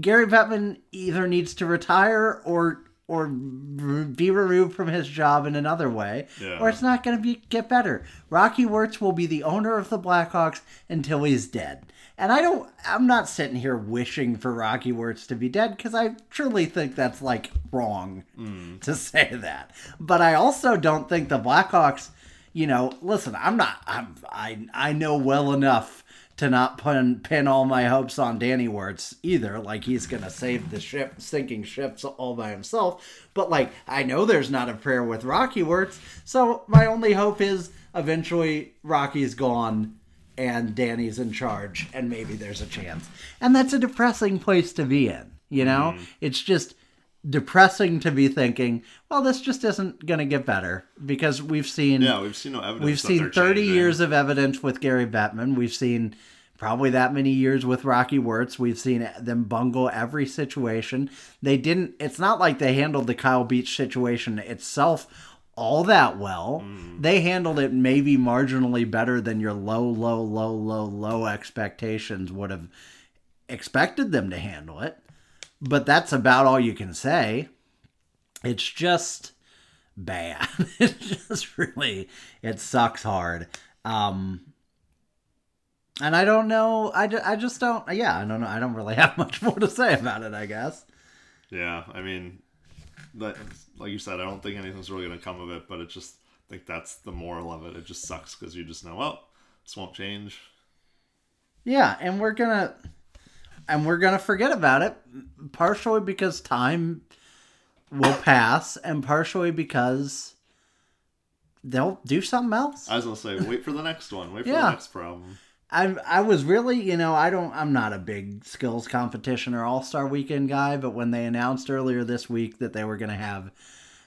Gary Bettman either needs to retire or or be removed from his job in another way, Yeah. or it's not going to be get better. Rocky Wirtz will be the owner of the Blackhawks until he's dead. And I don't I'm not sitting here wishing for Rocky Wirtz to be dead cuz I truly think that's like wrong mm. to say that. But I also don't think the Blackhawks, you know, listen, I'm not I'm I I know well enough to not pin pin all my hopes on Danny Wirtz either. Like he's gonna save the ship, sinking ships all by himself. But like I know there's not a prayer with Rocky Wirtz, so my only hope is eventually Rocky's gone and Danny's in charge, and maybe there's a chance. And that's a depressing place to be in. You know, mm-hmm. it's just depressing to be thinking, well, this just isn't gonna get better because we've seen yeah we've seen no evidence We've seen 30 changing. years of evidence with Gary Bettman. We've seen probably that many years with Rocky Wirtz. We've seen them bungle every situation. They didn't, it's not like they handled the Kyle Beach situation itself all that well. Mm. They handled it maybe marginally better than your low, low, low, low, low expectations would have expected them to handle it. But that's about all you can say. It's just bad. it just really it sucks hard. Um and I don't know. I, ju- I just don't. Yeah, I don't know. I don't really have much more to say about it. I guess. Yeah, I mean, that, like you said, I don't think anything's really going to come of it, but it just I think that's the moral of it. It just sucks because you just know, well, this won't change. Yeah, and we're gonna and we're gonna forget about it, partially because time will pass, and partially because they'll do something else. I was gonna say, wait for the next one. Wait for the next problem. I I was really, you know, I don't I'm not a big skills competition or all-star weekend guy, but when they announced earlier this week that they were going to have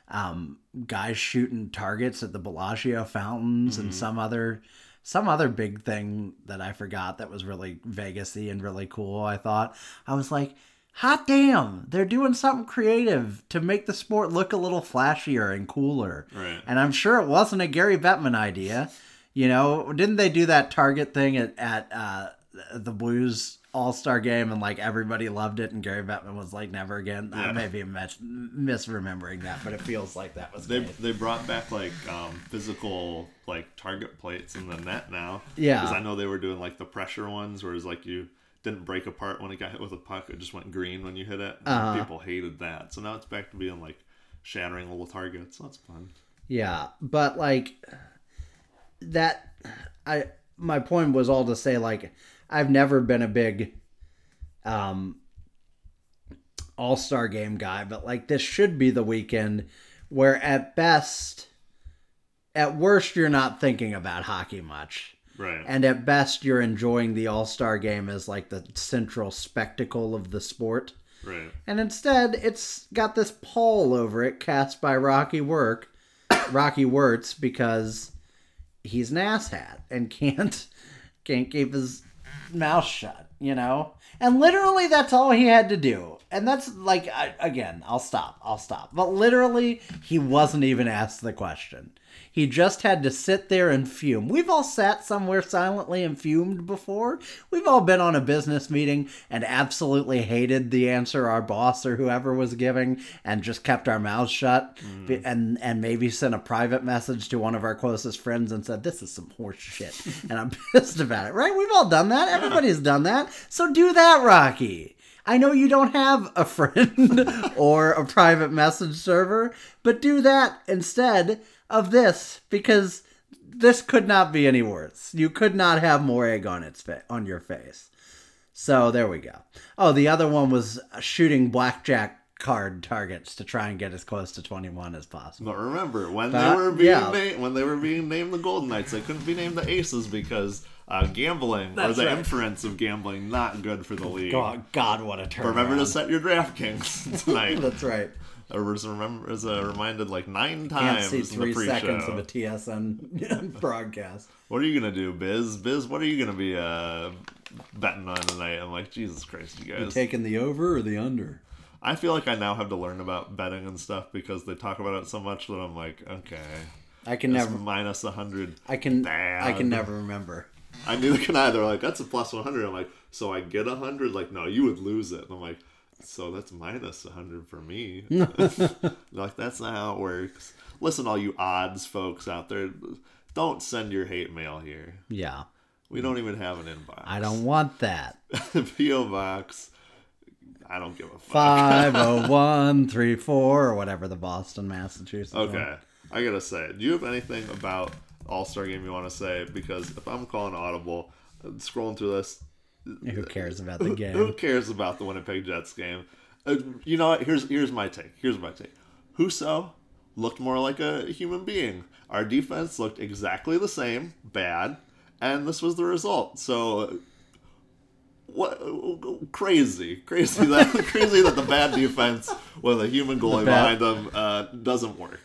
um guys shooting targets at the Bellagio fountains and some other some other big thing that I forgot that was really Vegasy and really cool, I thought. I was like, hot damn, they're doing something creative to make the sport look a little flashier and cooler. Right. And I'm sure it wasn't a Gary Bettman idea. You know, didn't they do that target thing at, at uh, the Blues All Star game and like everybody loved it and Gary Bettman was like never again? I may be mis- misremembering that, but it feels like that was They great. they brought back like um, physical like target plates in the net now. Yeah. because I know they were doing like the pressure ones, whereas like you didn't break apart when it got hit with a puck; it just went green when you hit it. Uh-huh. People hated that, so now it's back to being like shattering little targets. That's fun. Yeah, but like that I my point was all to say like I've never been a big um all-star game guy, but like this should be the weekend where at best at worst you're not thinking about hockey much. Right. And at best you're enjoying the all-star game as like the central spectacle of the sport. right. And instead, it's got this pall over it cast by Rocky Work, Rocky Wirtz, because he's an asshat and can't can't keep his mouth shut, you know. And literally, that's all he had to do. And that's like, I, again, I'll stop. I'll stop. But literally, he wasn't even asked the question. He just had to sit there and fume. We've all sat somewhere silently and fumed before. We've all been on a business meeting and absolutely hated the answer our boss or whoever was giving and just kept our mouths shut Be- mm. and and maybe sent a private message to one of our closest friends and said this is some horse shit and I'm pissed about it. Right? We've all done that. Everybody's done that. So do that, Rocky. I know you don't have a friend or a private message server, but do that instead of this because this could not be any worse. You could not have more egg on its fa- on your face. So there we go. Oh, the other one was shooting blackjack card targets to try and get as close to 21 as possible. But remember, when That- they were being yeah. named, when they were being named the Golden Knights, they couldn't be named the Aces because uh, gambling or the right. inference of gambling not good for the league. God, God what a turn. Remember to set your DraftKings tonight. That's right. I was remember as uh, reminded like nine times. Can't see in three the pre-show. seconds of a TSN broadcast. What are you gonna do, Biz? Biz, what are you gonna be uh, betting on tonight? I'm like, Jesus Christ, you You guys. taking the over or the under? I feel like I now have to learn about betting and stuff because they talk about it so much that I'm like, okay, I can never. minus a hundred. I can. Bad. I can never remember. I neither can I. They're like, that's a plus 100. I'm like, so I get a 100? Like, no, you would lose it. And I'm like, so that's minus 100 for me. Like, that's not how it works. Listen, all you odds folks out there, don't send your hate mail here. Yeah, We don't even have an inbox. I don't want that. P.O. Box. I don't give a fuck. Five oh one three four or whatever the Boston, Massachusetts. one. Okay. I gotta say, do you have anything about All Star Game you want to say? Because if I'm calling audible, scrolling through this, Who cares about the game? Who cares about the Winnipeg Jets game? Uh, you know what? Here's here's my take. Here's my take. Husso looked more like a human being. Our defense looked exactly the same, bad, and this was the result. So, what? Crazy, crazy that crazy that the bad defense with a human goalie behind them uh, doesn't work.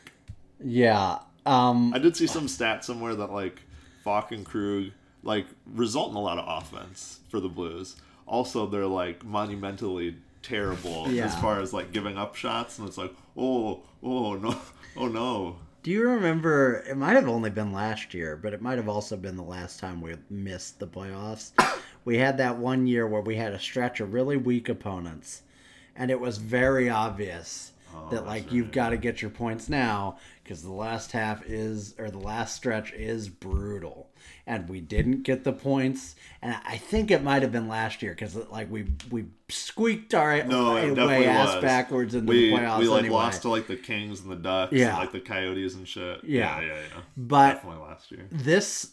Yeah. Um. I did see some stat somewhere that like Faulk and Krug like result in a lot of offense for the Blues. Also, they're like monumentally terrible Yeah. as far as like giving up shots, and it's like, oh, oh no, oh no. Do you remember? It might have only been last year, but it might have also been the last time we missed the playoffs. We had that one year where we had a stretch of really weak opponents, and it was very obvious oh, that like you've got to get your points now because the last half is or the last stretch is brutal, and we didn't get the points. And I think it might have been last year because like we we squeaked our No, way ass was. backwards into we, the playoffs. We like anyway. lost to like the Kings and the Ducks, Yeah. and, like the Coyotes and shit. Yeah. yeah, yeah. yeah. But- definitely last year. this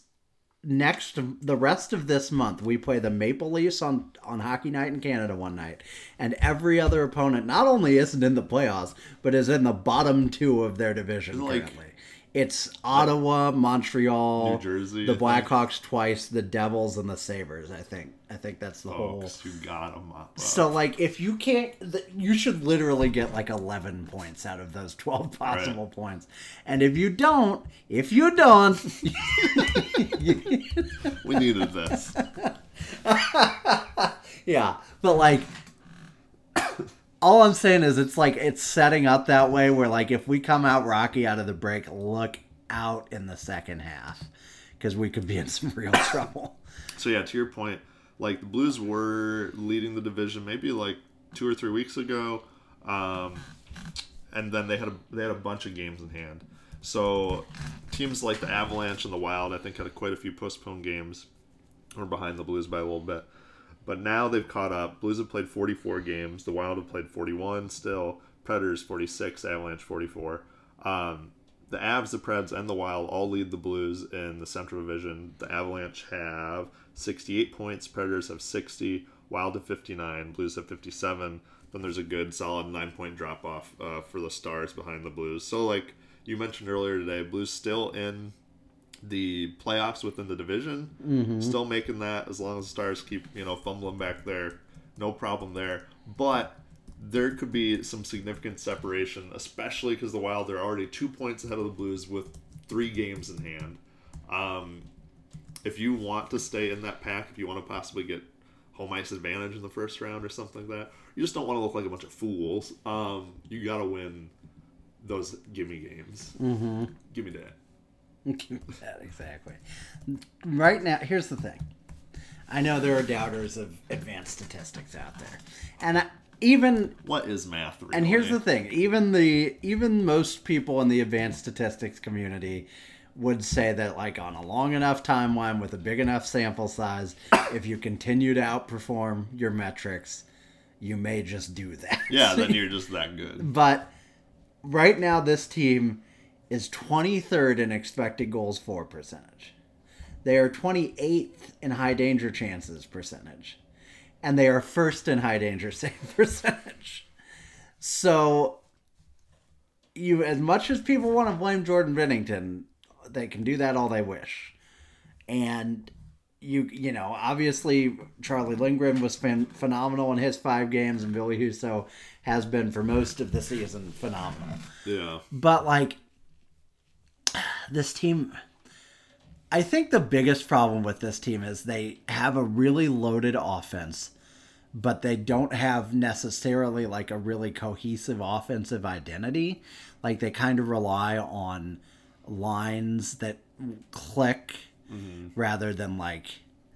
next the rest of this month we play the maple leafs on on hockey night in canada one night and every other opponent not only isn't in the playoffs but is in the bottom two of their division like- currently it's ottawa montreal New Jersey, the blackhawks twice the devils and the sabres i think i think that's the whole you got them up. so like if you can't you should literally get like 11 points out of those 12 possible points and if you don't if you don't we needed this. Yeah, but like, all I'm saying is it's like it's setting up that way where like if we come out rocky out of the break, look out in the second half because we could be in some real trouble. So yeah, to your point, like the Blues were leading the division maybe like two or three weeks ago, um, and then they had a they had a bunch of games in hand. So teams like the Avalanche and the Wild, I think, had quite a few postponed games. We're behind the Blues by a little bit, but now they've caught up. Blues have played 44 games. The Wild have played 41 still. Predators 46, Avalanche 44. Um, the Avs, the Preds, and the Wild all lead the Blues in the Central Division. The Avalanche have 68 points, Predators have 60, Wild have 59, Blues have 57. Then there's a good solid nine point drop off uh, for the Stars behind the Blues. So, like you mentioned earlier today, Blues still in the playoffs within the division. Still making that as long as the Stars keep, you know, fumbling back there. No problem there. But there could be some significant separation, especially because the Wild are already two points ahead of the Blues with three games in hand. Um, if you want to stay in that pack, if you want to possibly get home ice advantage in the first round or something like that. You just don't want to look like a bunch of fools. Um, you got to win those gimme games. Mm-hmm. Give me that. That exactly. Right now, here's the thing. I know there are doubters of advanced statistics out there, and I, even What is math? Really? and here's the thing. Even the even most people in the advanced statistics community would say that like on a long enough timeline with a big enough sample size, if you continue to outperform your metrics, you may just do that. Yeah, then you're just that good. But right now, this team is 23rd in expected goals for percentage. They are 28th in high danger chances percentage. And they are first in high danger save percentage. So, you as much as people want to blame Jordan Binnington, they can do that all they wish. And you you know obviously Charlie Lindgren was phen- phenomenal in his five games, and Ville Husso has been for most of the season phenomenal. Yeah. But like this team I think the biggest problem with this team is they have a really loaded offense, but they don't have necessarily like a really cohesive offensive identity. Like they kind of rely on lines that click mm-hmm. rather than like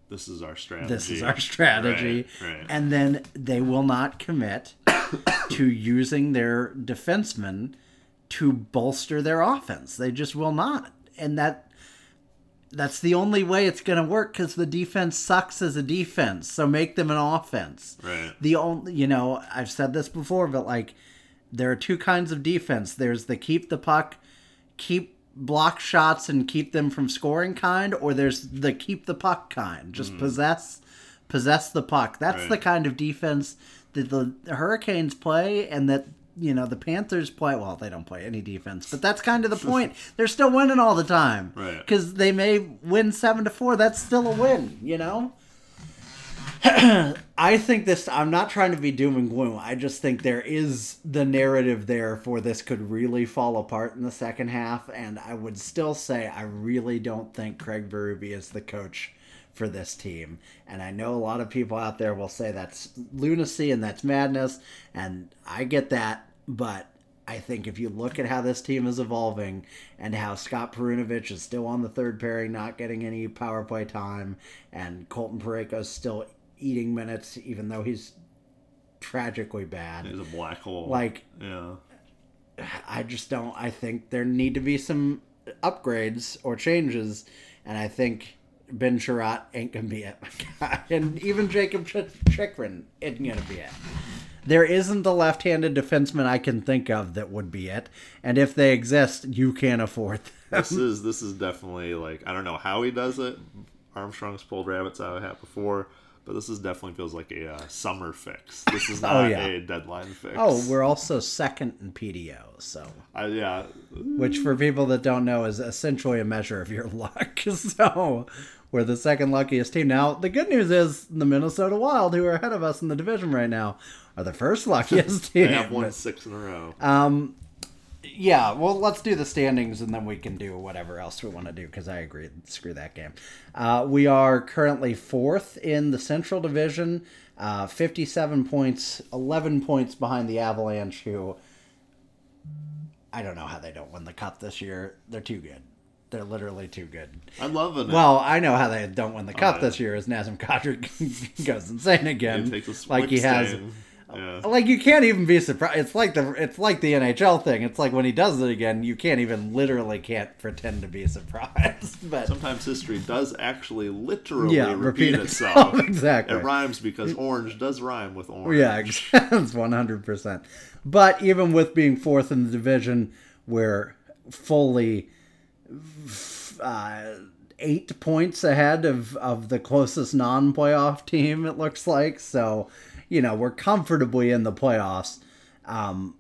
This is our strategy. this is our strategy. Right, right. And then they will not commit to using their defensemen to bolster their offense. They just will not. And that that's the only way it's going to work cuz the defense sucks as a defense. So make them an offense. Right. The only, you know, I've said this before, but like there are two kinds of defense. There's the keep the puck, keep block shots and keep them from scoring kind, or there's the keep the puck kind. Just mm-hmm. possess possess the puck. That's Right. the kind of defense that the Hurricanes play and that you know the Panthers play. Well, they don't play any defense, but that's kind of the point. They're still winning all the time, Right. Because they may win seven to four. That's still a win, you know. I think this. I'm not trying to be doom and gloom. I just think there is the narrative there for this could really fall apart in the second half, and I would still say I really don't think Craig Berube is the coach for this team. And I know a lot of people out there will say that's lunacy and that's madness, and I get that, but I think if you look at how this team is evolving and how Scott Perunovich is still on the third pairing, not getting any power play time, and Colton Parayko is still eating minutes, even though he's tragically bad. He's a black hole. Like, yeah. I just don't. I think there need to be some upgrades or changes, and I think Ben Chiarot ain't gonna be it, and even Jakob Ch- Chychrun isn't gonna be it. There isn't the left-handed defenseman I can think of that would be it, and if they exist, you can't afford them. This is this is definitely like I don't know how he does it. Armstrong's pulled rabbits out of hat before, but this is definitely feels like a uh, summer fix. This is not Oh, yeah. a deadline fix. Oh, we're also second in PDO, so I, yeah. which for people that don't know is essentially a measure of your luck. So we're the second luckiest team. Now the good news is the Minnesota Wild, who are ahead of us in the division right now, are the first luckiest team. They have won six in a row. Yeah, well, let's do the standings and then we can do whatever else we want to do because I agree. Screw that game. Uh, we are currently fourth in the Central Division, uh, 57 points, 11 points behind the Avalanche, who I don't know how they don't win the Cup this year. They're too good. They're literally too good. I love it. Well, I know how they don't win the Cup yeah. this year is Nazem Kadri goes insane again. He takes a like he has. Yeah. Like you can't even be surprised. It's like the it's like the NHL thing. It's like when he does it again, you can't even literally can't pretend to be surprised. But Sometimes history does actually literally yeah, repeat, repeat itself. exactly. It rhymes because orange does rhyme with orange. Yeah, it's one hundred percent. But even with being fourth in the division, we're fully uh, eight points ahead of of the closest non-playoff team. It looks like so. You know, we're comfortably in the playoffs, um,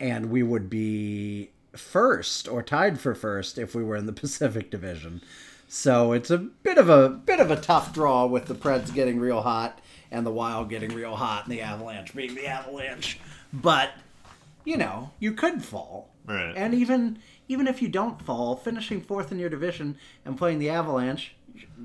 and we would be first or tied for first if we were in the Pacific Division. So it's a bit of a bit of a tough draw with the Preds getting real hot and the Wild getting real hot and the Avalanche being the Avalanche. But you know, you could fall. Right. And even even if you don't fall, finishing fourth in your division and playing the Avalanche,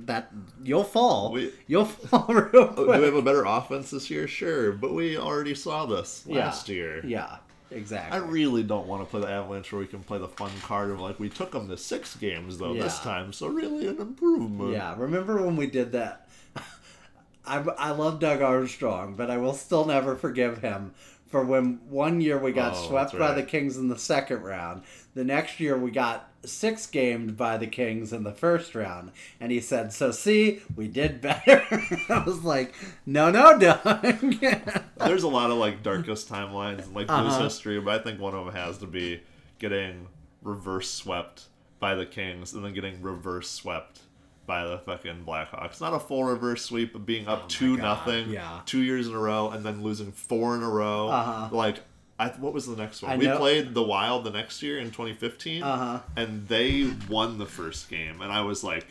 that you'll fall. We- you'll fall real oh, Do we have a better offense this year? Sure, but we already saw this Yeah. last year. Yeah, exactly. I really don't want to play the Avalanche where we can play the fun card of like we took them to six games though this time, so really an improvement. Yeah, remember when we did that? I, I love Doug Armstrong, but I will still never forgive him for when one year we got Oh, swept that's by the Kings in the second round. The next year we got six gamed by the Kings in the first round. And he said, So see, we did better. I was like, No, no, Doug. There's a lot of like darkest timelines in like Blues Uh-huh. history, but I think one of them has to be getting reverse swept by the Kings and then getting reverse swept by the fucking Blackhawks. Not a full reverse sweep, but being up two Oh God, nothing, yeah. two years in a row, and then losing four in a row. Uh-huh. Like, I, what was the next one? I we know- played the Wild the next year in 2015, Uh-huh. and they won the first game, and I was like,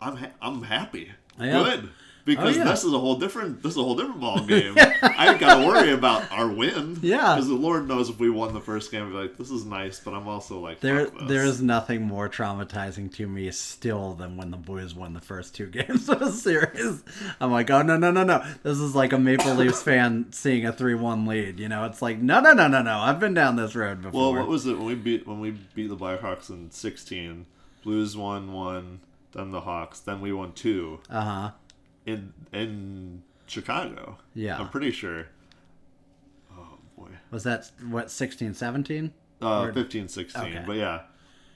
I'm ha- I'm happy, good. Because Oh, yeah. this is a whole different this is a whole different ball game. I ain't got to worry about our win. Yeah. because the Lord knows if we won the first game, I'd be like, this is nice, but I'm also like, There, there is nothing more traumatizing to me still than when the boys won the first two games of a series. I'm like, oh no, no, no, no! This is like a Maple Leafs fan seeing a three-one lead. You know, it's like, no, no, no, no, no! I've been down this road before. Well, what was it when we beat when we beat the Blackhawks in 16? Blues won one, then the Hawks, then we won two uh huh. In in Chicago. Yeah. I'm pretty sure. Oh boy, Was that what 16, 17? uh, Or- 15, 16, Okay. but yeah,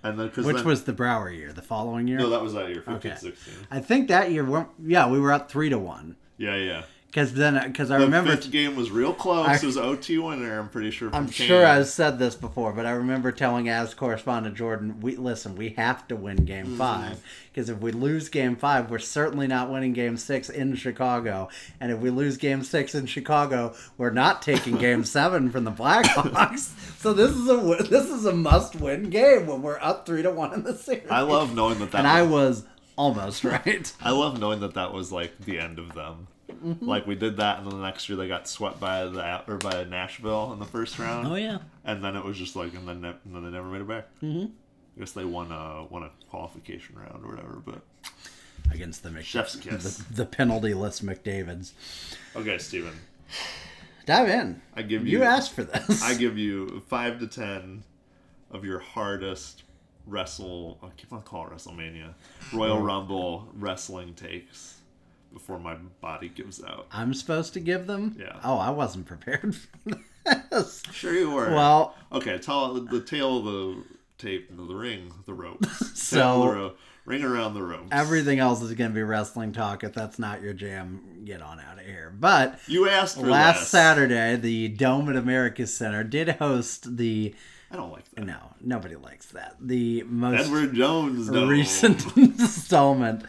and then Which was the Brouwer year? The following year? no, that was that year, 15, Okay. 16. I think that year, yeah, we were up three to one. Yeah, yeah. Because then, because I The remember fifth game was real close. I- it was OT winner. I'm pretty sure. I'm Kane. sure I've said this before, but I remember telling as correspondent Jordan, "We listen, we have to win Game Mm-hmm. Five because if we lose Game Five, we're certainly not winning Game Six in Chicago, and if we lose Game Six in Chicago, we're not taking Game Seven from the Blackhawks. so this is a this is a must-win game when we're up three to one in the series. I love knowing that that. and I was, was almost right. I love knowing that that was like the end of them. Mm-hmm. Like we did that, and then the next year they got swept by the or by Nashville in the first round. Oh yeah. And then it was just like, and then ne- and then they never made it back. Mm-hmm. I guess they won a won a qualification round or whatever. But Against the Mc- Chef's kiss. the, the penaltyless McDavids. okay, Steven, Dive in. I give You you asked for this. I give you five to ten of your hardest wrestle. I keep on calling it WrestleMania, Royal Rumble wrestling takes before my body gives out. I'm supposed to give them? Yeah. Oh, I wasn't prepared for this. Sure you were. Well, okay. Tell the tail of the tape, the ring, the ropes. So- the rope, ring around the ropes. everything else is going to be wrestling talk. If that's not your jam, get on out of here. But you asked last this. Saturday, the Dome at America Center did host the. I don't like that. No, nobody likes that. The most Edward Jones. No. recent installment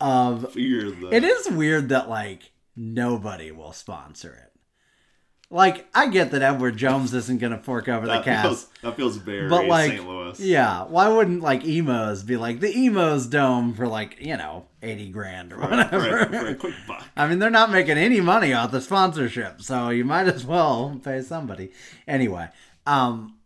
of. Fear the. It is weird that, like, nobody will sponsor it. Like, I get that Edward Jones isn't going to fork over the That cast. feels, that feels very But like, St. Louis. yeah, why wouldn't like Imo's be like the Imo's dome for like you know eighty grand or For, whatever? a, for a quick buck. I mean, they're not making any money off the sponsorship, so you might as well pay somebody. Anyway, um,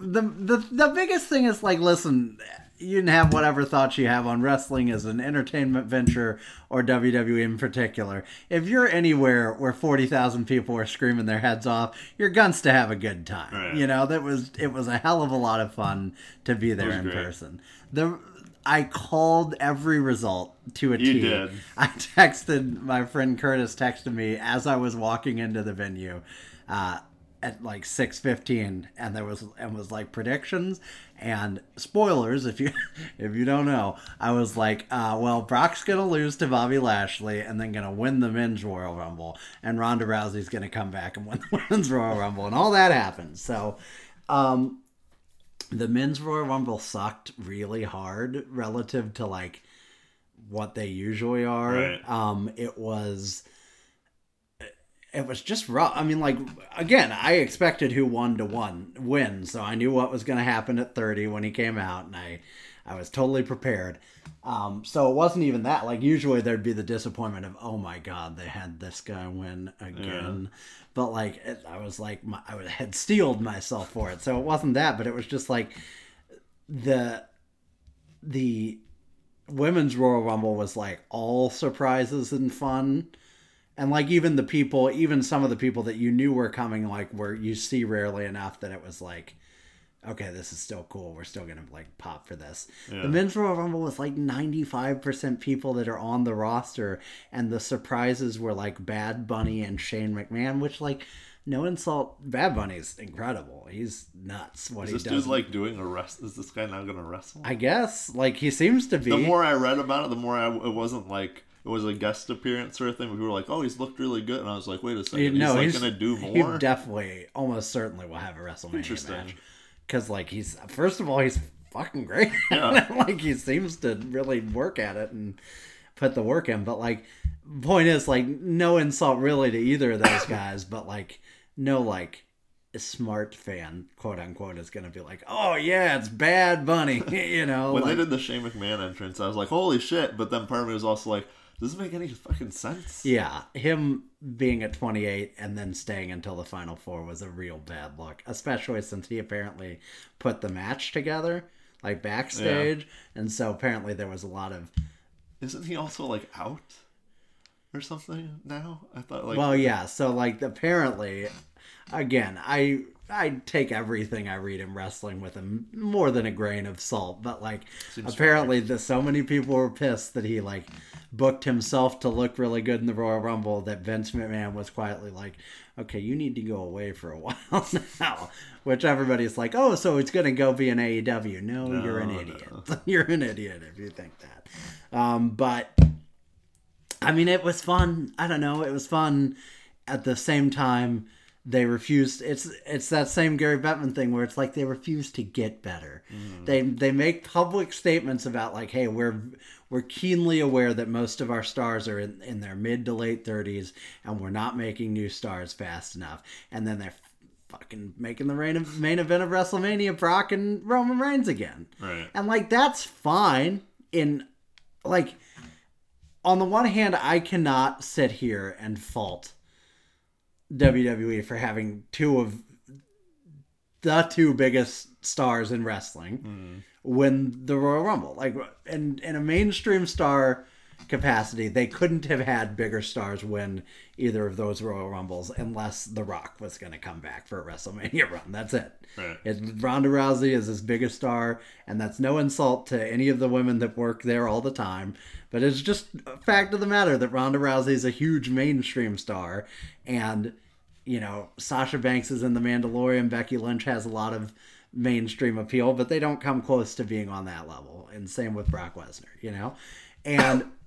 the the the biggest thing is like, listen, you can have whatever thoughts you have on wrestling as an entertainment venture or WWE in particular. If you're anywhere where forty thousand people are screaming their heads off, you're guns to have a good time. Right. You know that was it was a hell of a lot of fun to be there in great. person. The I called every result to a You T. did. I texted my friend Curtis texted me as I was walking into the venue uh, at like six fifteen, and there was and was like predictions and spoilers. If you if you don't know, I was like, uh, well, Brock's gonna lose to Bobby Lashley and then gonna win the men's Royal Rumble, and Ronda Rousey's gonna come back and win the women's Royal Rumble, and all that happened. So. Um, the men's Royal Rumble sucked really hard relative to like what they usually are. Right. Um, it was it was just rough. I mean, like again, I expected who won to one win, so I knew what was going to happen at thirty when he came out, and I I was totally prepared. Um, so it wasn't even that. Like usually there'd be the disappointment of, oh my god, they had this guy win again. But like it, I was like, my, I had steeled myself for it, so it wasn't that. But it was just like the the women's Royal Rumble was like all surprises and fun. And like even the people, even some of the people that you knew were coming, like where you see rarely enough that it was like, okay, this is still cool. We're still gonna like pop for this. Yeah. The men's Royal Rumble was like ninety five percent people that are on the roster, and the surprises were like Bad Bunny and Shane McMahon, which like. No insult, Bad Bunny's incredible. He's nuts. What Is he this does. dude like doing a rest? Is this guy now gonna wrestle? I guess like he seems to be. the more I read about it, the more I, it wasn't like it was a guest appearance sort of thing. We were like, "Oh, he's looked really good," and I was like, "Wait a second, You he's know, like he's gonna do more. He definitely, almost certainly, will have a WrestleMania Interesting. match. Because like he's first of all, he's fucking great. Yeah. like he seems to really work at it and put the work in. But like, point is like no insult really to either of those guys, but like no like smart fan quote unquote is gonna be like, oh yeah, it's Bad Bunny, you know. when like, they did the Shane McMahon entrance, I was like, "Holy shit!" But then part of me was also like, "Does this make any fucking sense?" Yeah, him being at 28 and then staying until the final four was a real bad look, especially since he apparently put the match together, like backstage. And so apparently there was a lot of. Isn't he also like out or something now? I thought like, Well, yeah, so like apparently, again, I. I take everything I read in wrestling with a more than a grain of salt, but like Seems apparently the so many people were pissed that he like booked himself to look really good in the Royal Rumble that Vince McMahon was quietly like, "Okay, you need to go away for a while now." Which everybody's like, "Oh, so it's gonna go be an AEW?" No, you're an No, idiot. you're an idiot if you think that. Um, but I mean, it was fun. I don't know. It was fun. At the same time, they refused. It's it's that same Gary Bettman thing where it's like they refuse to get better. Mm. They they make public statements about like, hey, we're we're keenly aware that most of our stars are in, in their mid to late thirties, and we're not making new stars fast enough. And then they're fucking making the main, main event of WrestleMania, Brock and Roman Reigns again. Right. And like that's fine in like on the one hand, I cannot sit here and fault WWE for having two of the two biggest stars in wrestling mm-hmm. win the Royal Rumble. Like and and a mainstream star capacity, they couldn't have had bigger stars win either of those Royal Rumbles unless The Rock was going to come back for a WrestleMania run. That's it. Right. It's Ronda Rousey is his biggest star, and that's no insult to any of the women that work there all the time. But it's just a fact of the matter that Ronda Rousey is a huge mainstream star, and you know Sasha Banks is in The Mandalorian. Becky Lynch has a lot of mainstream appeal, but they don't come close to being on that level. And same with Brock Lesnar, you know, and.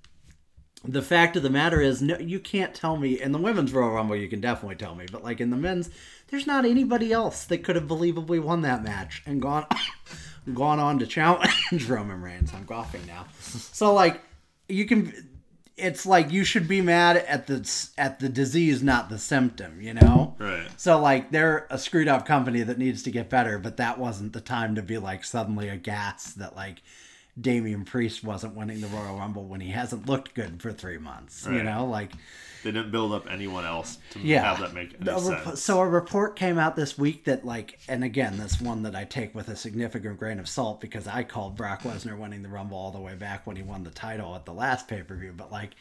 The fact of the matter is, no, you can't tell me. In the women's Royal Rumble, you can definitely tell me, but like in the men's, there's not anybody else that could have believably won that match and gone, gone on to challenge Roman Reigns. I'm coughing now. So like, you can. It's like you should be mad at the at the disease, not the symptom. You know. Right. So like, they're a screwed up company that needs to get better, but that wasn't the time to be like suddenly aghast that like. Damian Priest wasn't winning the Royal Rumble when he hasn't looked good for three months. You know, like They didn't build up anyone else to yeah. have that make any sense. So a report came out this week that like, and again, this one that I take with a significant grain of salt because I called Brock Lesnar winning the Rumble all the way back when he won the title at the last pay per view, but like.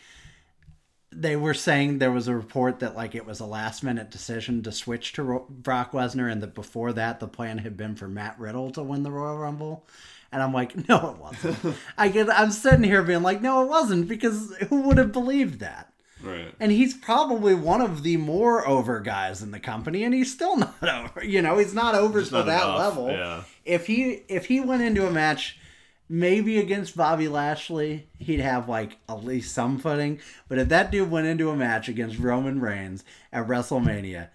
They were saying there was a report that like it was a last minute decision to switch to Ro- Brock Lesnar, and that before that the plan had been for Matt Riddle to win the Royal Rumble. And I'm like, no, it wasn't. I get, I'm sitting here being like, no, it wasn't, because who would have believed that? right. And he's probably one of the more over guys in the company, and he's still not over. You know, he's not over Just to not that enough, level. yeah. If he if he went into a match, maybe against Bobby Lashley, he'd have like at least some footing. But if that dude went into a match against Roman Reigns at WrestleMania,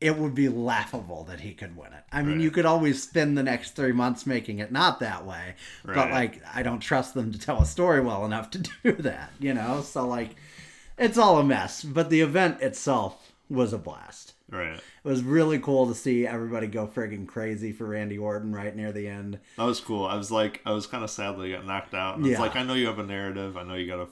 it would be laughable that he could win it. I mean, Right. you could always spend the next three months making it not that way, but like I don't trust them to tell a story well enough to do that. You know, so like it's all a mess. But the event itself was a blast. Right. It was really cool to see everybody go friggin' crazy for Randy Orton right near the end. That was cool. I was like, I was kind of sad that he got knocked out. And It's Yeah. like I know you have a narrative. I know you gotta,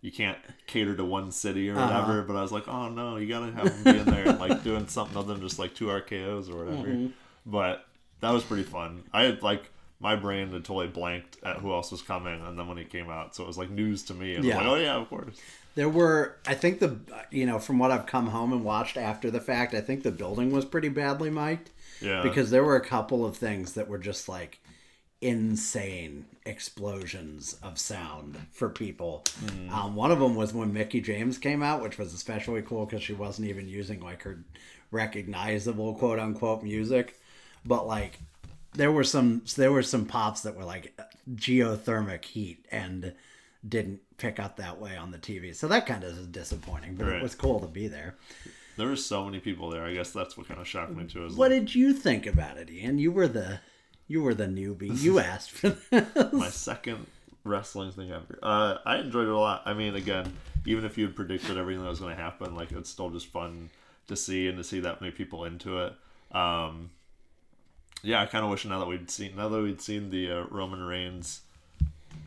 you can't cater to one city or Uh-huh. whatever. But I was like, oh no, you gotta have him be in there and like doing something other than just like two RKO's or whatever. Mm-hmm. But that was pretty fun. I had like my brain had totally blanked at who else was coming, and then when he came out, so it was like news to me. And Yeah. I'm like, oh yeah, of course. There were, I think the, you know, from what I've come home and watched after the fact, I think the building was pretty badly mic'd. Yeah. Because there were a couple of things that were just like insane explosions of sound for people. Um, one of them was when Mickie James came out, which was especially cool because she wasn't even using like her recognizable quote unquote music, but like there were some there were some pops that were like geothermic heat and didn't pick up that way on the TV. So that kind of is disappointing, but it was cool to be there. There were so many people there. I guess that's what kind of shocked me too. What like, did you think about it, Ian? You were the you were the newbie. You asked for this. my second wrestling thing ever. Uh, I enjoyed it a lot. I mean, again, even if you had predicted everything that was going to happen, like it's still just fun to see and to see that many people into it. Um, yeah, I kind of wish now that we'd seen now that we'd seen the uh, Roman Reigns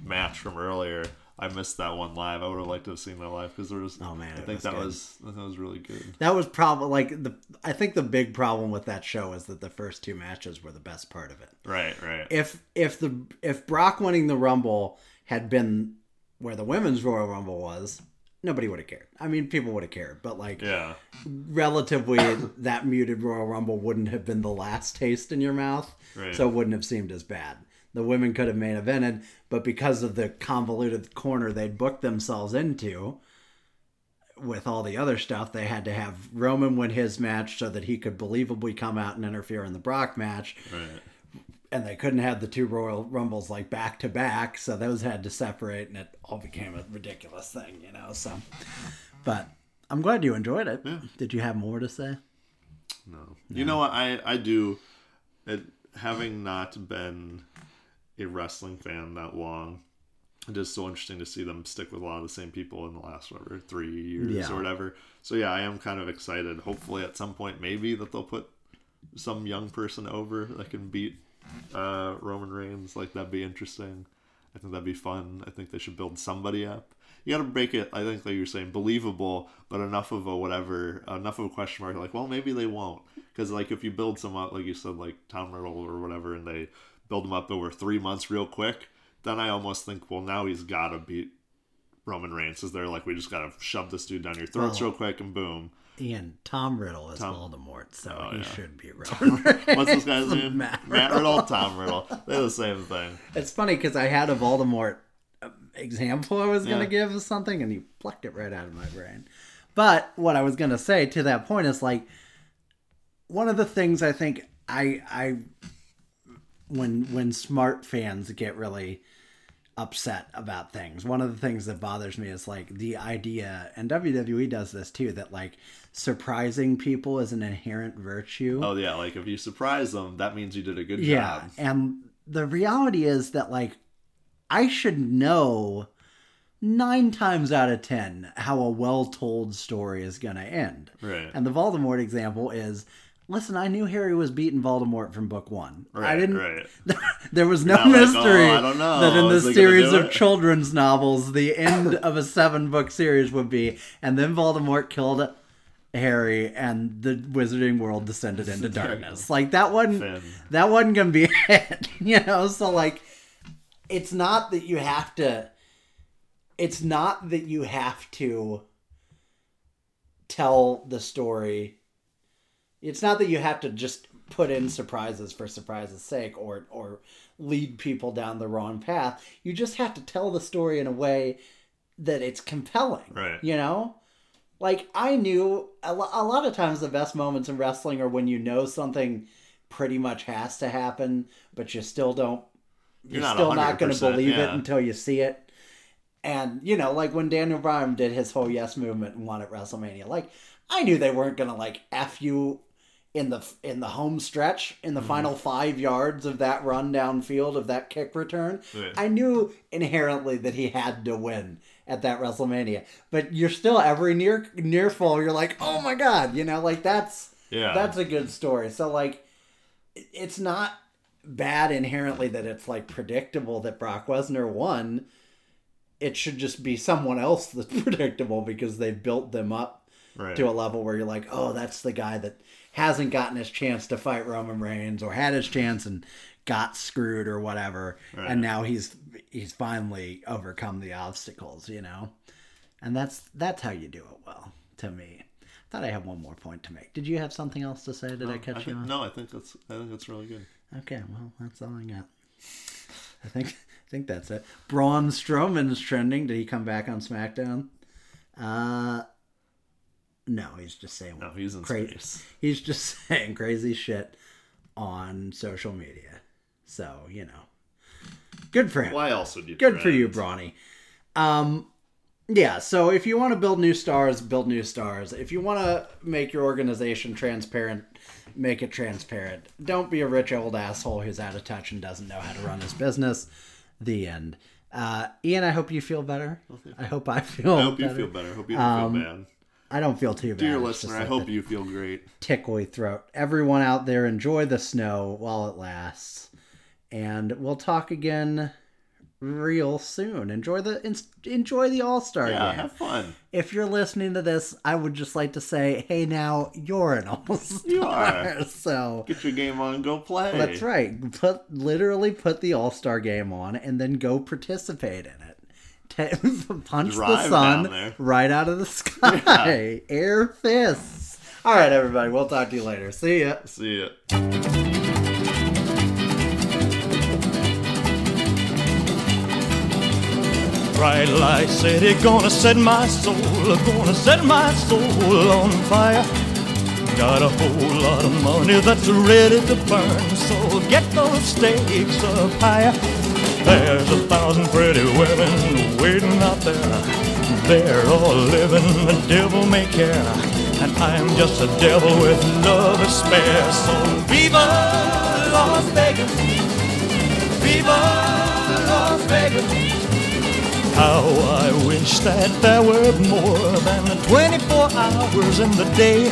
match from earlier. I missed that one live. I would have liked to have seen that live because there was. Oh, man, I think that good. was that was really good. That was probably like the. I think the big problem with that show is that the first two matches were the best part of it. Right, right. If if the if Brock winning the Rumble had been where the women's Royal Rumble was, nobody would have cared. I mean, people would have cared, but like yeah, relatively, that muted Royal Rumble wouldn't have been the last taste in your mouth, Right. so it wouldn't have seemed as bad. The women could have main evented, but because of the convoluted corner they'd booked themselves into, with all the other stuff, they had to have Roman win his match so that he could believably come out and interfere in the Brock match. right. And they couldn't have the two Royal Rumbles like back to back, so those had to separate, and it all became a ridiculous thing, you know. So, but I'm glad you enjoyed it. Did you have more to say? No. You know what? I I do. It having not been a wrestling fan that long, it is so interesting to see them stick with a lot of the same people in the last whatever three years Yeah. or whatever. So yeah, I am kind of excited. Hopefully, at some point, maybe that they'll put some young person over that can beat uh, Roman Reigns. Like that'd be interesting. I think that'd be fun. I think they should build somebody up. You got to make it. I think like you're saying believable, but enough of a whatever, enough of a question mark. Like, well, maybe they won't, because like if you build some up, like you said, like Tom Riddle or whatever, and they build him up over three months real quick, then I almost think, well, now he's got to beat Roman Reigns. Is they're like, we just got to shove this dude down your throats Well, real quick, and boom. Ian, Tom Riddle is Tom- Voldemort, so Oh, he yeah. should be Roman. What's this guy's name? Matt Matt Riddle, Tom Riddle. They're the same thing. It's funny because I had a Voldemort um, example I was going to give of something, and you plucked it right out of my brain. But what I was going to say to that point is like one of the things I think I I when when smart fans get really upset about things. One of the things that bothers me is like the idea, and WWE does this too, that like surprising people is an inherent virtue. Oh yeah, like if you surprise them, that means you did a good Yeah, job. and the reality is that like I should know nine times out of ten how a well-told story is going to end. Right. And the Voldemort example is. Listen, I knew Harry was beating Voldemort from book one. Right, I didn't. right. there was no not like, oh, mystery "Oh, I don't know. that in Is this series of children's novels, the end of a seven-book series would be, and then Voldemort killed Harry, and the Wizarding World descended into darkness. Like that wasn't Finn. that wasn't gonna be it, you know. So like, it's not that you have to. It's not that you have to tell the story. It's not that you have to just put in surprises for surprises' sake or or lead people down the wrong path. You just have to tell the story in a way that it's compelling. Right. You know? Like I knew a, lo- a lot of times the best moments in wrestling are when you know something pretty much has to happen, but you still don't you're, You're not still not going to 100%, believe it until you see it. And you know, like when Daniel Bryan did his whole yes movement and won at WrestleMania, like I knew they weren't going to like f you in the in the home stretch in the mm-hmm. final five yards of that run downfield of that kick return. Right. I knew inherently that he had to win at that WrestleMania, but you're still every near near fall. You're like, oh my god, you know, like that's Yeah. that's a good story. So like, it's not bad inherently that it's like predictable that Brock Lesnar won. It should just be someone else that's predictable because they've built them up Right. to a level where you're like, oh, that's the guy that hasn't gotten his chance to fight Roman Reigns or had his chance and got screwed or whatever, Right. and now he's he's finally overcome the obstacles, you know, and that's that's how you do it well. To me, I thought I had one more point to make. Did you have something else to say? Did I I catch you? think, on? no, I think that's I think that's really good. Okay, well, that's all I got. I think I think that's it. Braun Strowman's trending. Did he come back on SmackDown? Uh, no, he's just saying No, he's in crazy. space. He's just saying crazy shit on social media. So you know, good for him. Why else would you? Good for you, Brawny. Um, yeah. So if you want to build new stars, build new stars. If you want to make your organization transparent, make it transparent. Don't be a rich old asshole who's out of touch and doesn't know how to run his business. The end. Uh, Ian, I hope you feel better. I hope I feel. Better. I hope you feel better. I hope you don't Um, feel bad. I don't feel too bad. Dear listener, I hope you feel great. tickly throat. Everyone out there, enjoy the snow while it lasts, and we'll talk again real soon. Enjoy the en- enjoy the All Star Yeah, game. have fun. If you're listening to this, I would just like to say, hey, now you're an All Star. You are. So Get your game on go play. that's right. Put literally put the All Star game on and then go participate in it. Ta punch the sun right out of the sky. Air fists. All right, everybody. We'll talk to you later. See ya. See ya. Bright light city, gonna set my soul, gonna set my soul on fire. Got a whole lot of money that's ready to burn, so get those stakes up higher. There's a thousand pretty women waiting out there. They're all living the devil may care, and I'm just a devil with love to spare. So viva Las Vegas, viva Las Vegas. How I wish that there were more than 24 hours in the day.